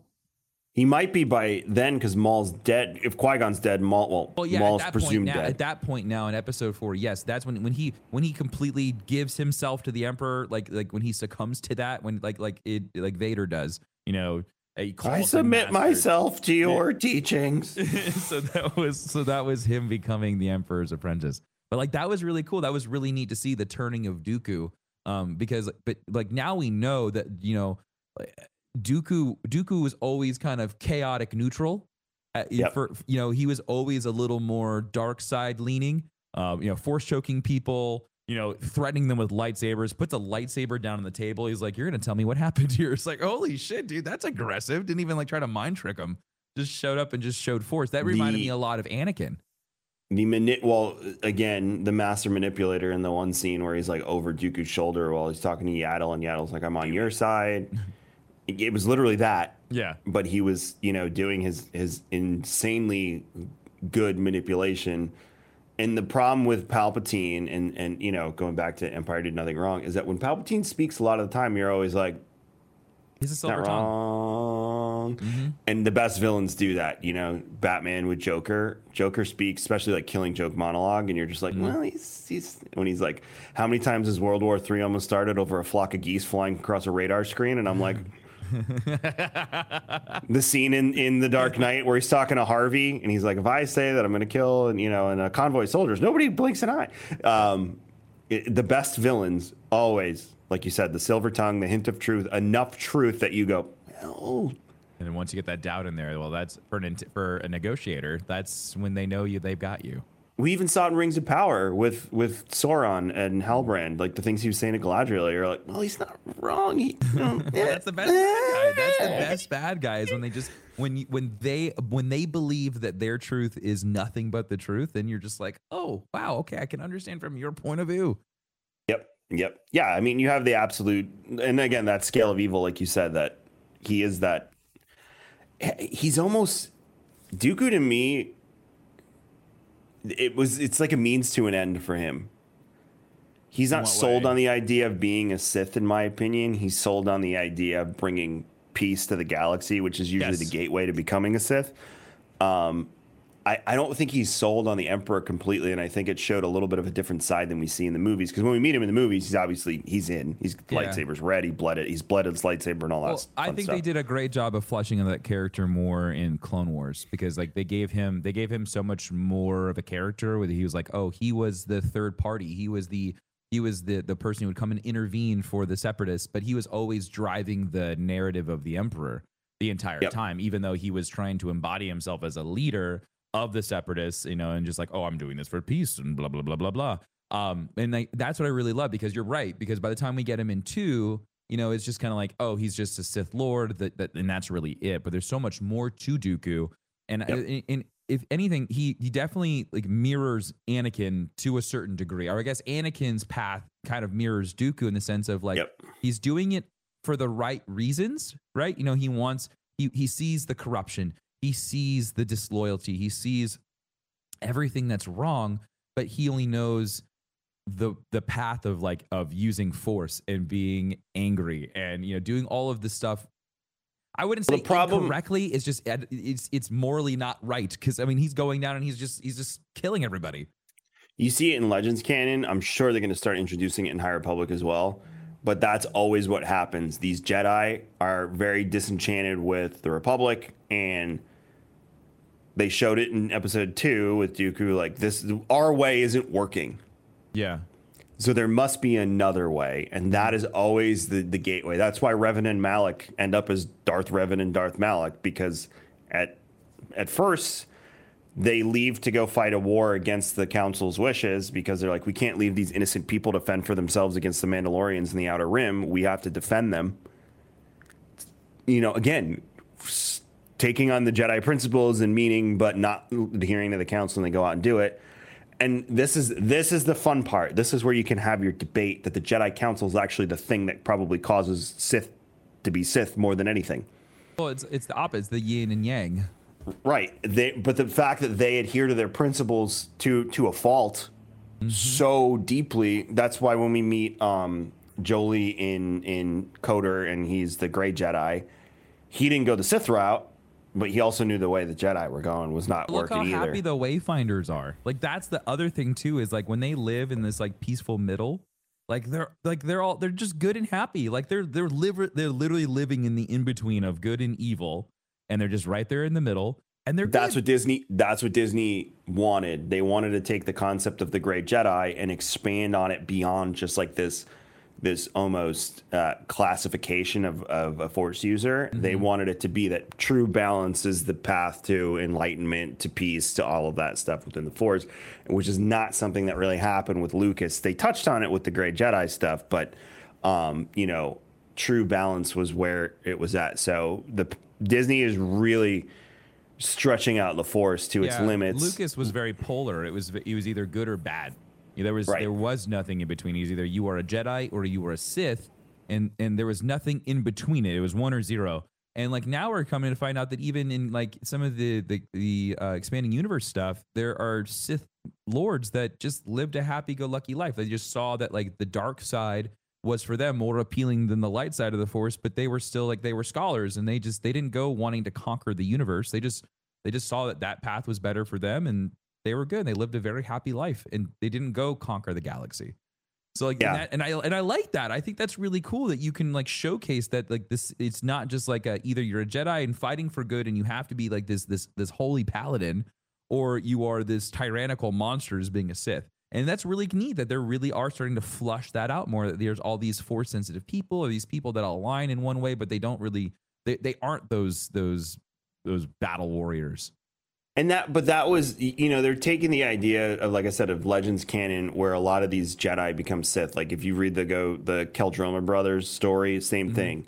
he might be by then because Maul's dead. If Qui Gon's dead, Maul well, well yeah Maul's at that point presumed now dead. at that point now in episode four yes that's when when he when he completely gives himself to the emperor like like when he succumbs to that when like like it like vader does you know I submit master. myself to your teachings. so that was so that was him becoming the emperor's apprentice but like that was really cool that was really neat to see the turning of dooku um because but like now we know that you know dooku dooku was always kind of chaotic neutral uh, Yep. for you know he was always a little more dark side leaning um you know force choking people you know threatening them with lightsabers puts a lightsaber down on the table. He's like you're gonna tell me what happened here. It's like holy shit dude that's aggressive. Didn't even like try to mind trick him. Just showed up and just showed force. That reminded The- me a lot of anakin. The mani- well, again, the master manipulator in the one scene where he's like over Dooku's shoulder while he's talking to Yaddle, and Yaddle's like, "I'm on your side." It it was literally that, yeah. But he was, you know, doing his his insanely good manipulation. And the problem with Palpatine, and and you know, going back to Empire did nothing wrong, is that when Palpatine speaks, a lot of the time you're always like, he's a silver wrong. Mm-hmm. And the best villains do that. You know, Batman with Joker. Joker speaks, especially like Killing Joke monologue, and you're just Mm-hmm. like, well, he's he's when he's like, how many times has World War Three almost started over a flock of geese flying across a radar screen? And I'm like. The scene in, in The Dark Knight where he's talking to Harvey and he's like, if I say that I'm going to kill and you know and a convoy of soldiers, nobody blinks an eye. Um, it, the best villains always, like you said, the silver tongue, the hint of truth, enough truth that you go, well, And then once you get that doubt in there, well, that's for an, for a negotiator. That's when they know you, they've got you. We even saw it in Rings of Power with with Sauron and Halbrand, like the things he was saying to Galadriel. You're like, well, he's not wrong. He, that's the best bad guy. That's the best bad guys when they just when you, when they when they believe that their truth is nothing but the truth, then you're just like, oh wow, okay, I can understand from your point of view. Yep, yep, yeah. I mean, you have the absolute, and again, that scale of evil, like you said, that he is that. He's almost Dooku to me it was it's like a means to an end for him. He's not sold way? on the idea of being a Sith, in my opinion. He's sold on the idea of bringing peace to the galaxy, which is usually yes. the gateway to becoming a Sith. Um, I, I don't think he's sold on the Emperor completely, and I think it showed a little bit of a different side than we see in the movies. Because when we meet him in the movies, he's obviously he's in. He's yeah. lightsabers red. He bled it. He's bled his lightsaber and all well, that. I think stuff. they did a great job of fleshing in that character more in Clone Wars because like they gave him they gave him so much more of a character. Where he was like, oh, he was the third party. He was the he was the the person who would come and intervene for the separatists, but he was always driving the narrative of the Emperor the entire yep. time, even though he was trying to embody himself as a leader of the separatists, you know, and just like, oh, I'm doing this for peace and blah blah blah blah blah. Um, and like, that's what I really love because you're right. Because by the time we get him in two, you know, it's just kind of like, oh, he's just a Sith Lord, that, that and that's really it. But there's so much more to Dooku, and yep. and if anything, he he definitely like mirrors Anakin to a certain degree. Or I guess Anakin's path kind of mirrors Dooku in the sense of like yep. he's doing it for the right reasons, right? You know, he wants he he sees the corruption, he sees the disloyalty, he sees everything that's wrong, but he only knows the the path of like of using force and being angry and you know doing all of this stuff I wouldn't say the problem correctly. It's just it's it's morally not right because I mean he's going down and he's just he's just killing everybody. You see it in Legends canon. I'm sure they're going to start introducing it in High Republic as well. But that's always what happens. These Jedi are very disenchanted with the Republic, and they showed it in episode two with Dooku. Like this, our way isn't working. Yeah. So there must be another way, and that is always the the gateway. That's why Revan and Malak end up as Darth Revan and Darth Malak because at at first they leave to go fight a war against the council's wishes because they're like we can't leave these innocent people to fend for themselves against the Mandalorians in the outer rim. We have to defend them. You know, again, taking on the Jedi principles and meaning, but not adhering to the council, and they go out and do it. And this is this is the fun part. This is where you can have your debate that the Jedi Council is actually the thing that probably causes Sith to be Sith more than anything. Well, it's it's the opposite, the yin and yang. Right. They, but the fact that they adhere to their principles to to a fault mm-hmm. so deeply, that's why when we meet um, Jolee in in KOTOR and he's the Gray Jedi, he didn't go the Sith route but he also knew the way the Jedi were going was not Look working how either. happy the Wayfinders are. Like that's the other thing too is like when they live in this like peaceful middle, like they're like they're all they're just good and happy. Like they're they're live they're literally living in the in between of good and evil, and they're just right there in the middle. And they're that's good. what Disney that's what Disney wanted. They wanted to take the concept of the Gray Jedi and expand on it beyond just like this this almost uh, classification of, of a force user. Mm-hmm. They wanted it to be that true balance is the path to enlightenment, to peace, to all of that stuff within the force, which is not something that really happened with Lucas. They touched on it with the Gray Jedi stuff, but um, you know, true balance was where it was at. So the Disney is really stretching out the force to yeah, its limits. Lucas was very polar. It was he was either good or bad. There was right. there was nothing in between. He's either you are a Jedi or you are a Sith, and and there was nothing in between it. It was one or zero. And like now we're coming to find out that even in like some of the the, the uh, expanding universe stuff, there are Sith lords that just lived a happy-go-lucky life. They just saw that like the dark side was for them more appealing than the light side of the force, but they were still like they were scholars and they just they didn't go wanting to conquer the universe. They just they just saw that that path was better for them and they were good. They lived a very happy life, and they didn't go conquer the galaxy. So like, yeah. and, that, and I and I like that. I think that's really cool that you can like showcase that like this. It's not just like a, either you're a Jedi and fighting for good, and you have to be like this this this holy paladin, or you are this tyrannical monster as being a Sith. And that's really neat that they really are starting to flush that out more. That there's all these force sensitive people, or these people that align in one way, but they don't really They they aren't those those those battle warriors. And that, but that was, you know, they're taking the idea of, like I said, of Legends canon, where a lot of these Jedi become Sith. Like if you read the go the Qel-Droma brothers story, same mm-hmm. thing.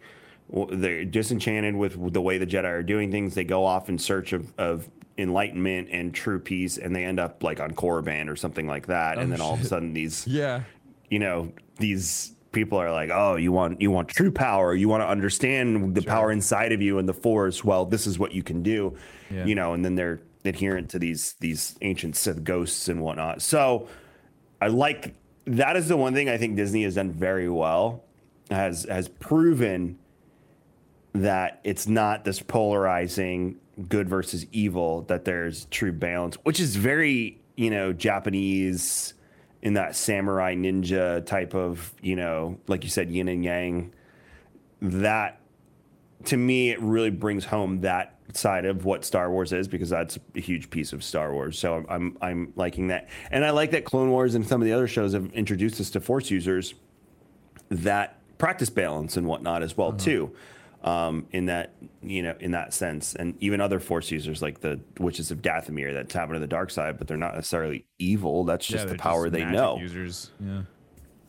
They're disenchanted with the way the Jedi are doing things. They go off in search of, of enlightenment and true peace, and they end up like on Korriban or something like that. Oh, and then shit. all of a sudden, these, yeah, you know, these people are like, oh, you want you want true power, you want to understand the sure. power inside of you and the Force. Well, this is what you can do, yeah. you know. And then they're adherent to these these ancient Sith ghosts and whatnot. So I like that is the one thing I think Disney has done very well. Has has proven that it's not this polarizing good versus evil, that there's true balance, which is very, you know, Japanese in that samurai ninja type of, you know, like you said, yin and yang. That to me, it really brings home that side of what Star Wars is because that's a huge piece of Star Wars. So I'm, I'm, I'm liking that, and I like that Clone Wars and some of the other shows have introduced us to Force users that practice balance and whatnot as well uh-huh. too. Um, in that you know in that sense, and even other Force users like the Witches of Dathomir that tap into the dark side, but they're not necessarily evil. That's just yeah, the power just they know. Users, yeah.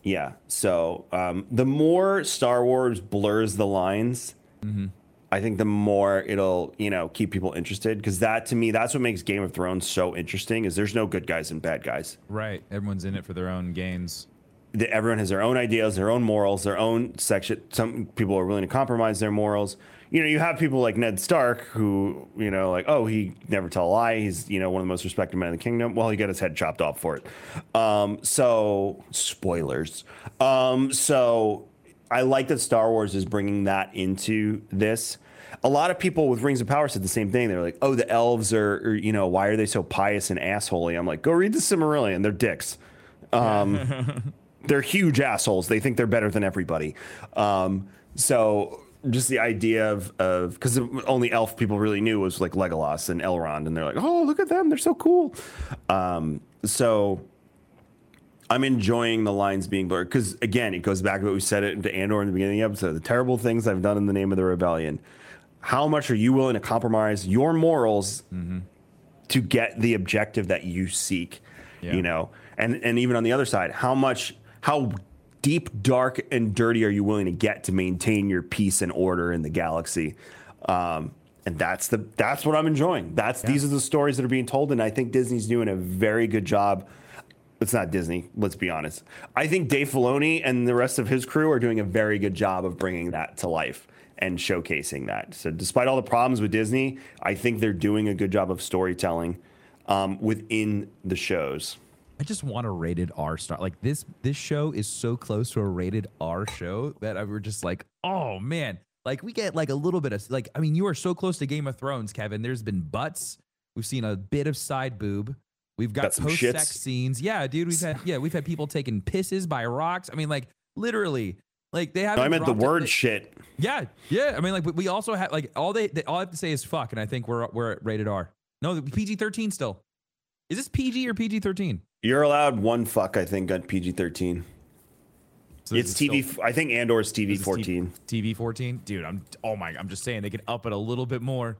Yeah. So um, the more Star Wars blurs the lines, mm-hmm I think the more it'll, you know, keep people interested because that to me, that's what makes Game of Thrones so interesting is there's no good guys and bad guys. Right. Everyone's in it for their own gains. The, everyone has their own ideas, their own morals, their own section. Some people are willing to compromise their morals. You know, you have people like Ned Stark who, you know, like, oh, he never tell a lie. He's, you know, one of the most respected men in the kingdom. Well, he got his head chopped off for it. Um, so, spoilers. Um, so, I like that Star Wars is bringing that into this a lot of people with Rings of Power said the same thing. They're like, "Oh, the elves are, are you know, why are they so pious and assholey?" I'm like, "Go read the Silmarillion. They're dicks. Um, they're huge assholes. They think they're better than everybody." Um, so just the idea of of because the only elf people really knew was like Legolas and Elrond, and they're like, "Oh, look at them. They're so cool." Um, so I'm enjoying the lines being blurred because again, it goes back to what we said it to Andor in the beginning of the episode. The terrible things I've done in the name of the rebellion how much are you willing to compromise your morals mm-hmm. to get the objective that you seek yeah. you know and and even on the other side how much how deep dark and dirty are you willing to get to maintain your peace and order in the galaxy um, and that's the that's what i'm enjoying that's yeah. these are the stories that are being told and i think disney's doing a very good job it's not Disney. Let's be honest. I think Dave Filoni and the rest of his crew are doing a very good job of bringing that to life and showcasing that. So, despite all the problems with Disney, I think they're doing a good job of storytelling um, within the shows. I just want a rated R star. Like this, this show is so close to a rated R show that I were just like, oh man, like we get like a little bit of like. I mean, you are so close to Game of Thrones, Kevin. There's been butts. We've seen a bit of side boob. We've got, got post sex scenes. Yeah, dude. We've had yeah, we've had people taking pisses by rocks. I mean, like literally, like they have. No, I meant the word it. shit. Yeah, yeah. I mean, like we also have like all they, they all I have to say is fuck, and I think we're we're at rated R. No, PG thirteen still. Is this PG or PG thirteen? You're allowed one fuck, I think, on PG thirteen. So it's TV. Still, I think Andor's TV fourteen. TV fourteen, dude. I'm. Oh my. I'm just saying they could up it a little bit more.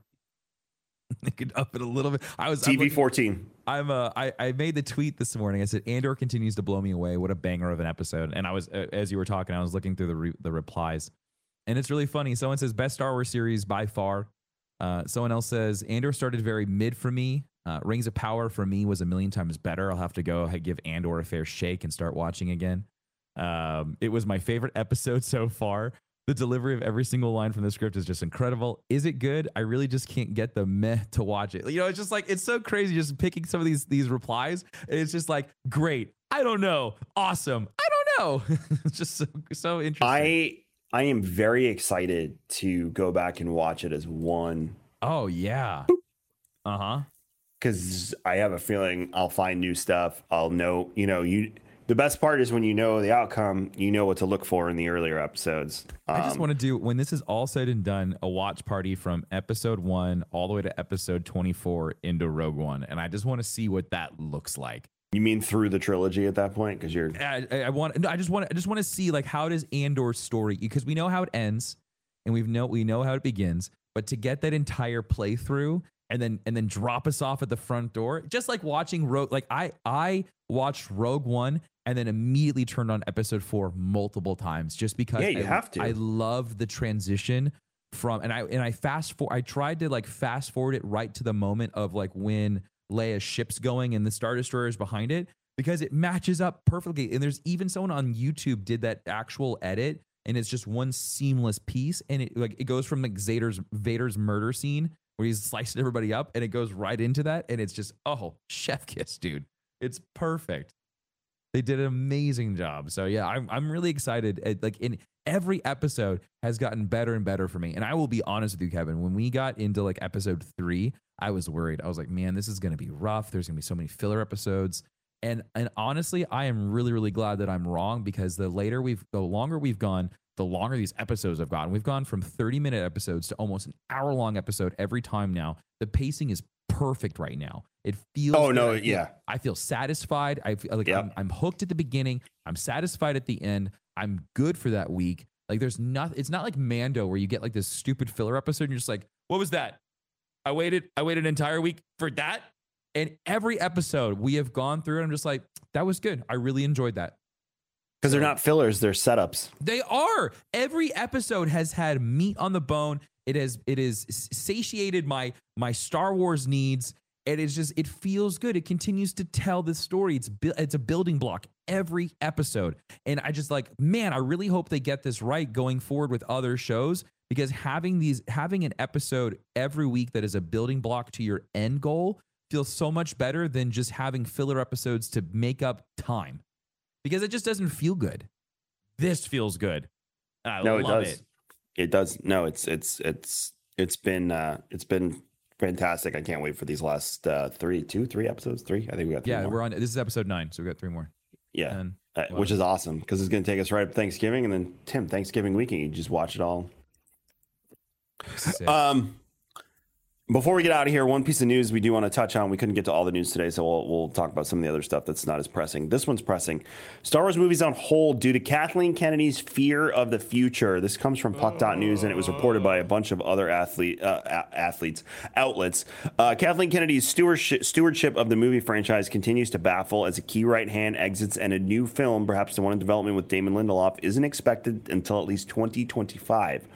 they could up it a little bit. I was TV fourteen. I'm uh, I, I made the tweet this morning. I said Andor continues to blow me away. What a banger of an episode! And I was uh, as you were talking, I was looking through the re- the replies, and it's really funny. Someone says best Star Wars series by far. Uh, someone else says Andor started very mid for me. Uh, Rings of Power for me was a million times better. I'll have to go and give Andor a fair shake and start watching again. Um, it was my favorite episode so far. The delivery of every single line from the script is just incredible. Is it good? I really just can't get the meh to watch it. You know, it's just like it's so crazy just picking some of these these replies. it's just like great. I don't know. Awesome. I don't know. it's just so so interesting. I I am very excited to go back and watch it as one. Oh yeah. Uh huh. Because I have a feeling I'll find new stuff. I'll know. You know you the best part is when you know the outcome, you know what to look for in the earlier episodes. Um, I just um, want to do when this is all said and done, a watch party from episode one all the way to episode twenty four into Rogue One, and I just want to see what that looks like. You mean through the trilogy at that point? Because you're, I, I, want, no, I just want, I just want to see like how does Andor's story because we know how it ends. and we've know we know how it begins. But to get that entire playthrough and then and then drop us off at the front door, just like watching Rogue. Like I I watched Rogue One and then immediately turned on Episode Four multiple times just because Yeah, you I, have to. I love the transition from and I and I fast for I tried to like fast forward it right to the moment of like when Leia's ship's going and the Star Destroyer is behind it because it matches up perfectly. And there's even someone on YouTube did that actual edit and it's just one seamless piece and it like it goes from like Vader's Vader's murder scene where he's slicing everybody up and it goes right into that and it's just oh chef kiss dude it's perfect they did an amazing job. So yeah i'm, I'm really excited. Uh, like in every episode has gotten better and better for me. And i will be honest with you kevin when we got into like episode three i was worried. I was like man this is to be rough. There's to be so many filler episodes. And and honestly i am really really glad that i'm wrong because the later we've the longer we've gone the longer these episodes have gotten we've gone from 30 minute episodes to almost an hour long episode every time now. The pacing is perfect right now it feels Oh, no, I feel- yeah. i feel satisfied i feel like Yep. I'm, I'm hooked at the beginning i'm satisfied at the end i'm good for that week like there's nothing it's not like mando where you get like this stupid filler episode and you're just like what was that i waited i waited an entire week for that and every episode we have gone through and i'm just like that was good i really enjoyed that Because they're not fillers, they're setups. they are. Every episode has had meat on the bone. It has it is satiated my my Star Wars needs. And it's just it feels good. It continues to tell this story. It's bu- it's a building block every episode. And I just like, man, I really hope they get this right going forward with other shows because having these having an episode every week that is a building block to your end goal feels so much better than just having filler episodes to make up time. Because it just doesn't feel good. This feels good. I no, it does. it. It. does. No, it's it's it's it's been uh it's been fantastic. I can't wait for these last uh three, two, three episodes. Three. I think we got three Yeah, more. we're on. This is episode nine, so we got three more. yeah. And Uh, which is awesome because it's going to take us right up Thanksgiving and then Tim Thanksgiving weekend you just watch it all. sick. Um, before we get out of here, one piece of news we do want to touch on. We couldn't get to all the news today, so we'll, we'll talk about some of the other stuff that's not as pressing. This one's pressing. Star Wars movies on hold due to Kathleen Kennedy's fear of the future. This comes from Puck.News, and it was reported by a bunch of other athlete uh, athletes outlets. Uh, Kathleen Kennedy's stewardship, stewardship of the movie franchise continues to baffle as a key right hand exits, and a new film, perhaps the one in development with Damon Lindelof, isn't expected until at least 2025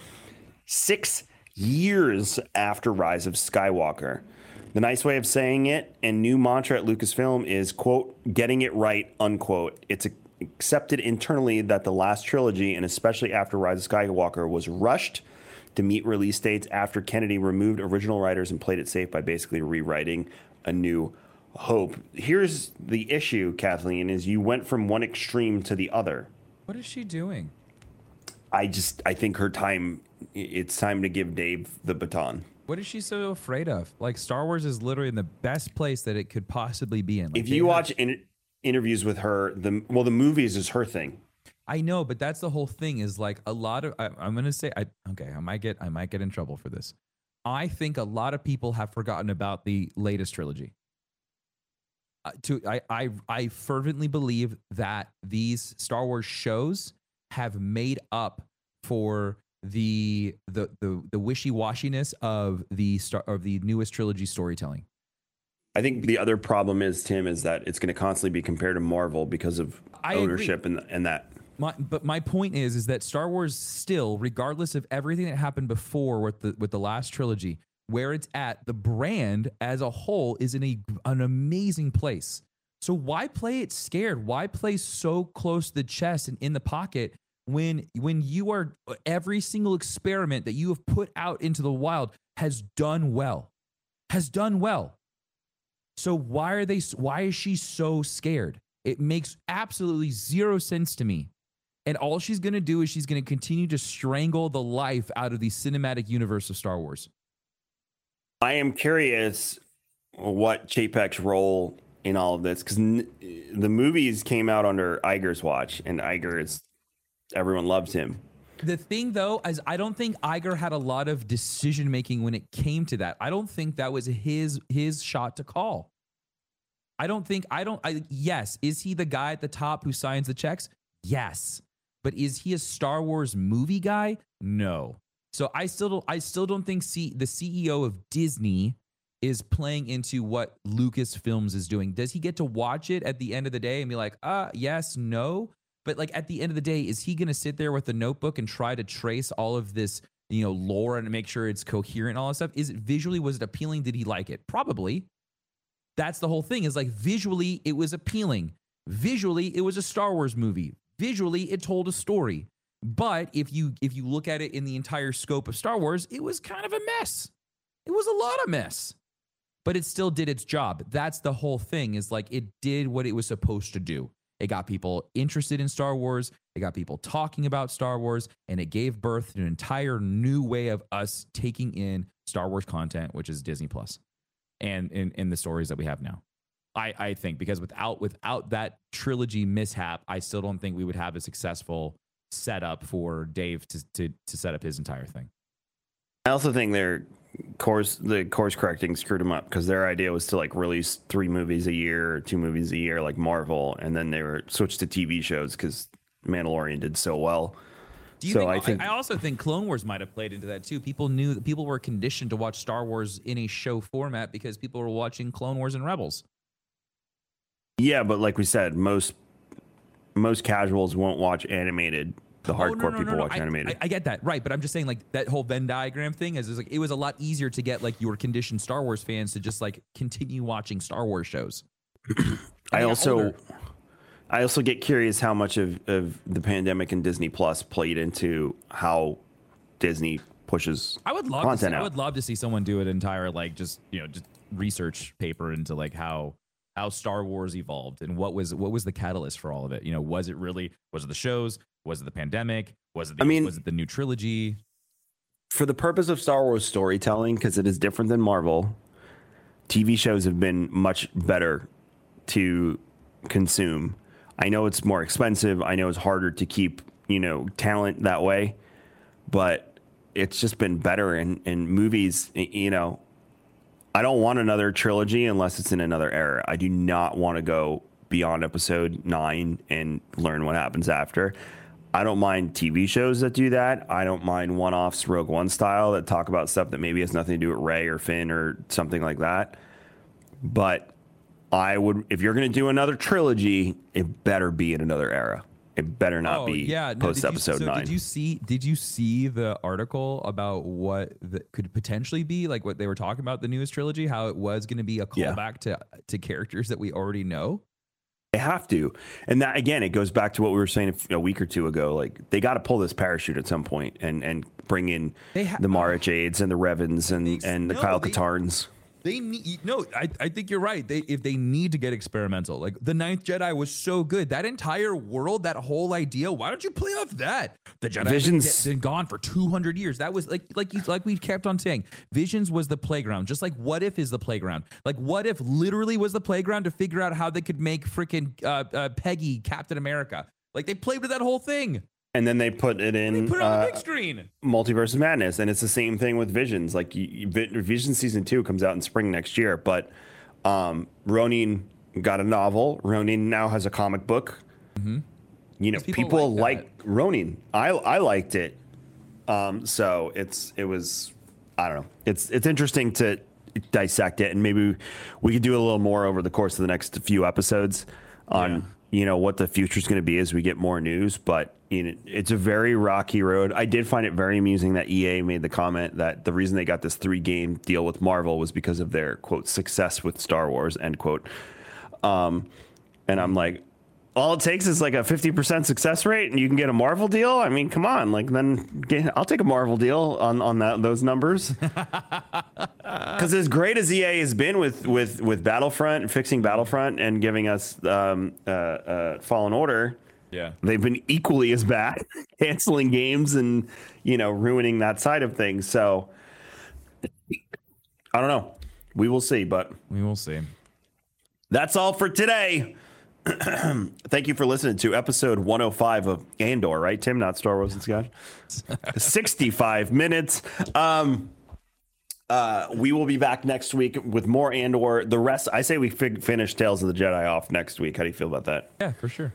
six years after Rise of Skywalker. The nice way of saying it and new mantra at Lucasfilm is, quote, getting it right, unquote. It's accepted internally that the last trilogy, and especially after Rise of Skywalker, was rushed to meet release dates after Kennedy removed original writers and played it safe by basically rewriting a new hope. Here's the issue, Kathleen, is you went from one extreme to the other. what is she doing? I just I think her time it's time to give Dave the baton. What is she so afraid of? Like Star Wars is literally in the best place that it could possibly be in. Like, If you have- watch in, interviews with her, the well the movies is her thing. I know, but that's the whole thing. Is like a lot of. I, I'm gonna say, I okay, I might get, I might get in trouble for this. I think a lot of people have forgotten about the latest trilogy. Uh, to I, I, I fervently believe that these Star Wars shows have made up for the the the, the wishy washiness of the star of the newest trilogy storytelling. I think the other problem is Tim is that it's going to constantly be compared to Marvel because of I agree. ownership and and that. My, but my point is, is that Star Wars still, regardless of everything that happened before with the with the last trilogy, where it's at, the brand as a whole is in a an amazing place. So why play it scared? Why play so close to the chest and in the pocket when when you are every single experiment that you have put out into the wild has done well, has done well. So why are they? Why is she so scared? It makes absolutely zero sense to me. And all she's going to do is she's going to continue to strangle the life out of the cinematic universe of Star Wars. I am curious what Chapek's role in all of this because n- the movies came out under Iger's watch, and Iger is everyone loves him. The thing though is I don't think Iger had a lot of decision making when it came to that. I don't think that was his his shot to call. I don't think I don't I yes, is he the guy at the top who signs the checks? Yes. But is he a Star Wars movie guy? No. So I still don't I still don't think C, the CEO of Disney is playing into what Lucasfilms is doing. Does he get to watch it at the end of the day and be like, uh, yes, no? But like at the end of the day, is he going to sit there with a notebook and try to trace all of this, you know, lore and make sure it's coherent and all that stuff? Is it visually was it appealing? Did he like it? Probably. That's the whole thing. Is like visually it was appealing. Visually it was a Star Wars movie. Visually it told a story. But if you if you look at it in the entire scope of Star Wars, it was kind of a mess. It was a lot of mess. But it still did its job. That's the whole thing is like it did what it was supposed to do. It got people interested in Star Wars. It got people talking about Star Wars, and it gave birth to an entire new way of us taking in Star Wars content, which is Disney Plus, and in, in the stories that we have now. I, I think because without without that trilogy mishap, I still don't think we would have a successful setup for Dave to to, to set up his entire thing. I also think their course the course correcting screwed them up because their idea was to like release three movies a year or two movies a year like Marvel, and then they were switched to TV shows because Mandalorian did so well. Do you So think, I think- I also think Clone Wars might have played into that too. People knew that people were conditioned to watch Star Wars in a show format because people were watching Clone Wars and Rebels. Yeah, but like we said, most most casuals won't watch animated. The Oh, hardcore no, no, no, people no. watch I, animated. I, I get that, right? But I'm just saying, like that whole Venn diagram thing is, is like it was a lot easier to get like your conditioned Star Wars fans to just like continue watching Star Wars shows. I also older. I also get curious how much of, of the pandemic and Disney Plus played into how Disney pushes I would love to see, content I would love to see someone do an entire like just you know just research paper into like how how Star Wars evolved and what was what was the catalyst for all of it. You know, was it really was it the shows? Was it the pandemic? Was it the, I mean- was it the new trilogy? For the purpose of Star Wars storytelling, because it is different than Marvel, TV shows have been much better to consume. I know it's more expensive. I know it's harder to keep, you know, talent that way, but it's just been better in, in movies, you know. I don't want another trilogy unless it's in another era. I do not want to go beyond episode nine and learn what happens after. I don't mind TV shows that do that. I don't mind one offs Rogue One style that talk about stuff that maybe has nothing to do with Rey or Finn or something like that. But I would, if you're going to do another trilogy, it better be in another era. It better not oh, be Oh, no, post did you- episode so nine. Did you see? Did you see the article about what the, could potentially be like what they were talking about the newest trilogy? How it was going to be a Yeah. callback to to characters that we already know. They have to. And that again, it goes back to what we were saying a week or two ago. Like they got to pull this parachute at some point and and bring in ha- the Jades and the Revans and They- and the no, Kyle they- Katarns. They need no. I, I think you're right. They if they need to get experimental, like the Ninth Jedi was so good. That entire world, that whole idea. Why don't you play off that? The Jedi Visions- Visions been, gone for 200 years. That was like like you like we kept on saying. Visions was the playground, just like What If is the playground. Like What If literally was the playground to figure out how they could make freaking uh, uh, Peggy Captain America. Like they played with that whole thing. And then they put it in put it on uh, the big screen. Multiverse of Madness, and it's the same thing with Visions. Like you, you- Vision season two comes out in spring next year, but um, Ronin got a novel. Ronin now has a comic book. You know, Mm-hmm. People, people like like Ronin. I I liked it. Um, so it's it was I don't know. It's it's interesting to dissect it, and maybe we could do a little more over the course of the next few episodes on you know what the future is going to be as we get more news. But you know, it's a very rocky road. I did find it very amusing that EA made the comment that the reason they got this three game deal with Marvel was because of their quote success with Star Wars end quote. Um, and I'm like, all it takes is like a 50% success rate and you can get a Marvel deal. I mean, come on, like then get, I'll take a Marvel deal on, on that, those numbers. Cause as great as EA has been with, with, with Battlefront, and fixing Battlefront and giving us, um, uh, uh, Fallen Order, Yeah. they've been equally as bad canceling games and, you know, ruining that side of things. So I don't know. We will see, but We will see. that's all for today. Thank you for listening to episode 105 of Andor, right, Tim? Not Star Wars and Scotch. 65 minutes. Um, uh, we will be back next week with more Andor. The rest, I say we fig- finish Tales of the Jedi off next week. How do you feel about that? Yeah, for sure.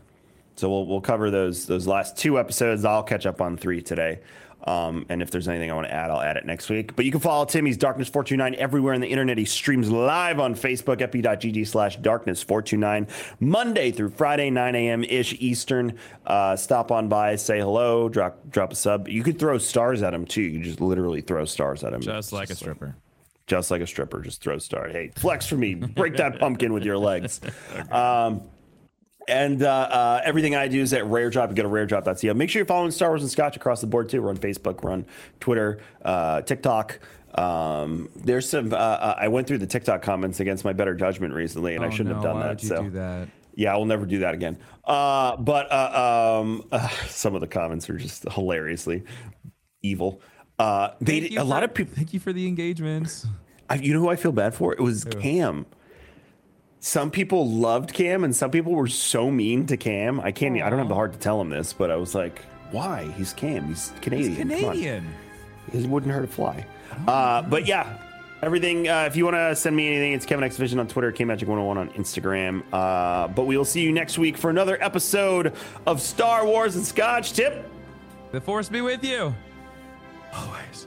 So we'll we'll cover those those last two episodes. I'll catch up on three today. Um, and if there's anything I want to add, I'll add it next week. But you can follow Tim. He's Darkness429 everywhere on the internet. He streams live on Facebook, fb.gg slash darkness429, Monday through Friday, 9 a.m. ish Eastern. Uh, stop on by, say hello, drop drop a sub. You could throw stars at him too. You just literally throw stars at him. Just like a stripper. Just like a stripper, just throw stars. Hey, flex for me. Break that pumpkin with your legs. Um, and uh, uh, everything I do is at Rare Drop. You go to raredrop.co. Make sure you're following Star Wars and Scotch across the board too. We're on Facebook, we're on Twitter, uh, TikTok. Um, there's some. Uh, uh, I went through the TikTok comments against my better judgment recently, and I Oh, shouldn't no, have done that. so do that? yeah, I will never do that again. Uh, but uh, um, uh, some of the comments are just hilariously evil. Uh, they a lot of people. Thank you for the engagements. I, you know who I feel bad for? It was Cam. Some people loved Cam, and some people were so mean to Cam. I can't. I don't have the heart to tell him this, but I was like, "Why? He's Cam. He's Canadian. He's Canadian. It wouldn't hurt a fly." Uh, but yeah, everything. Uh, if you want to send me anything, it's Kevin X Vision on Twitter, KMagic101 on Instagram. Uh, but we will see you next week for another episode of Star Wars and Scotch. Tip. The force be with you. Always.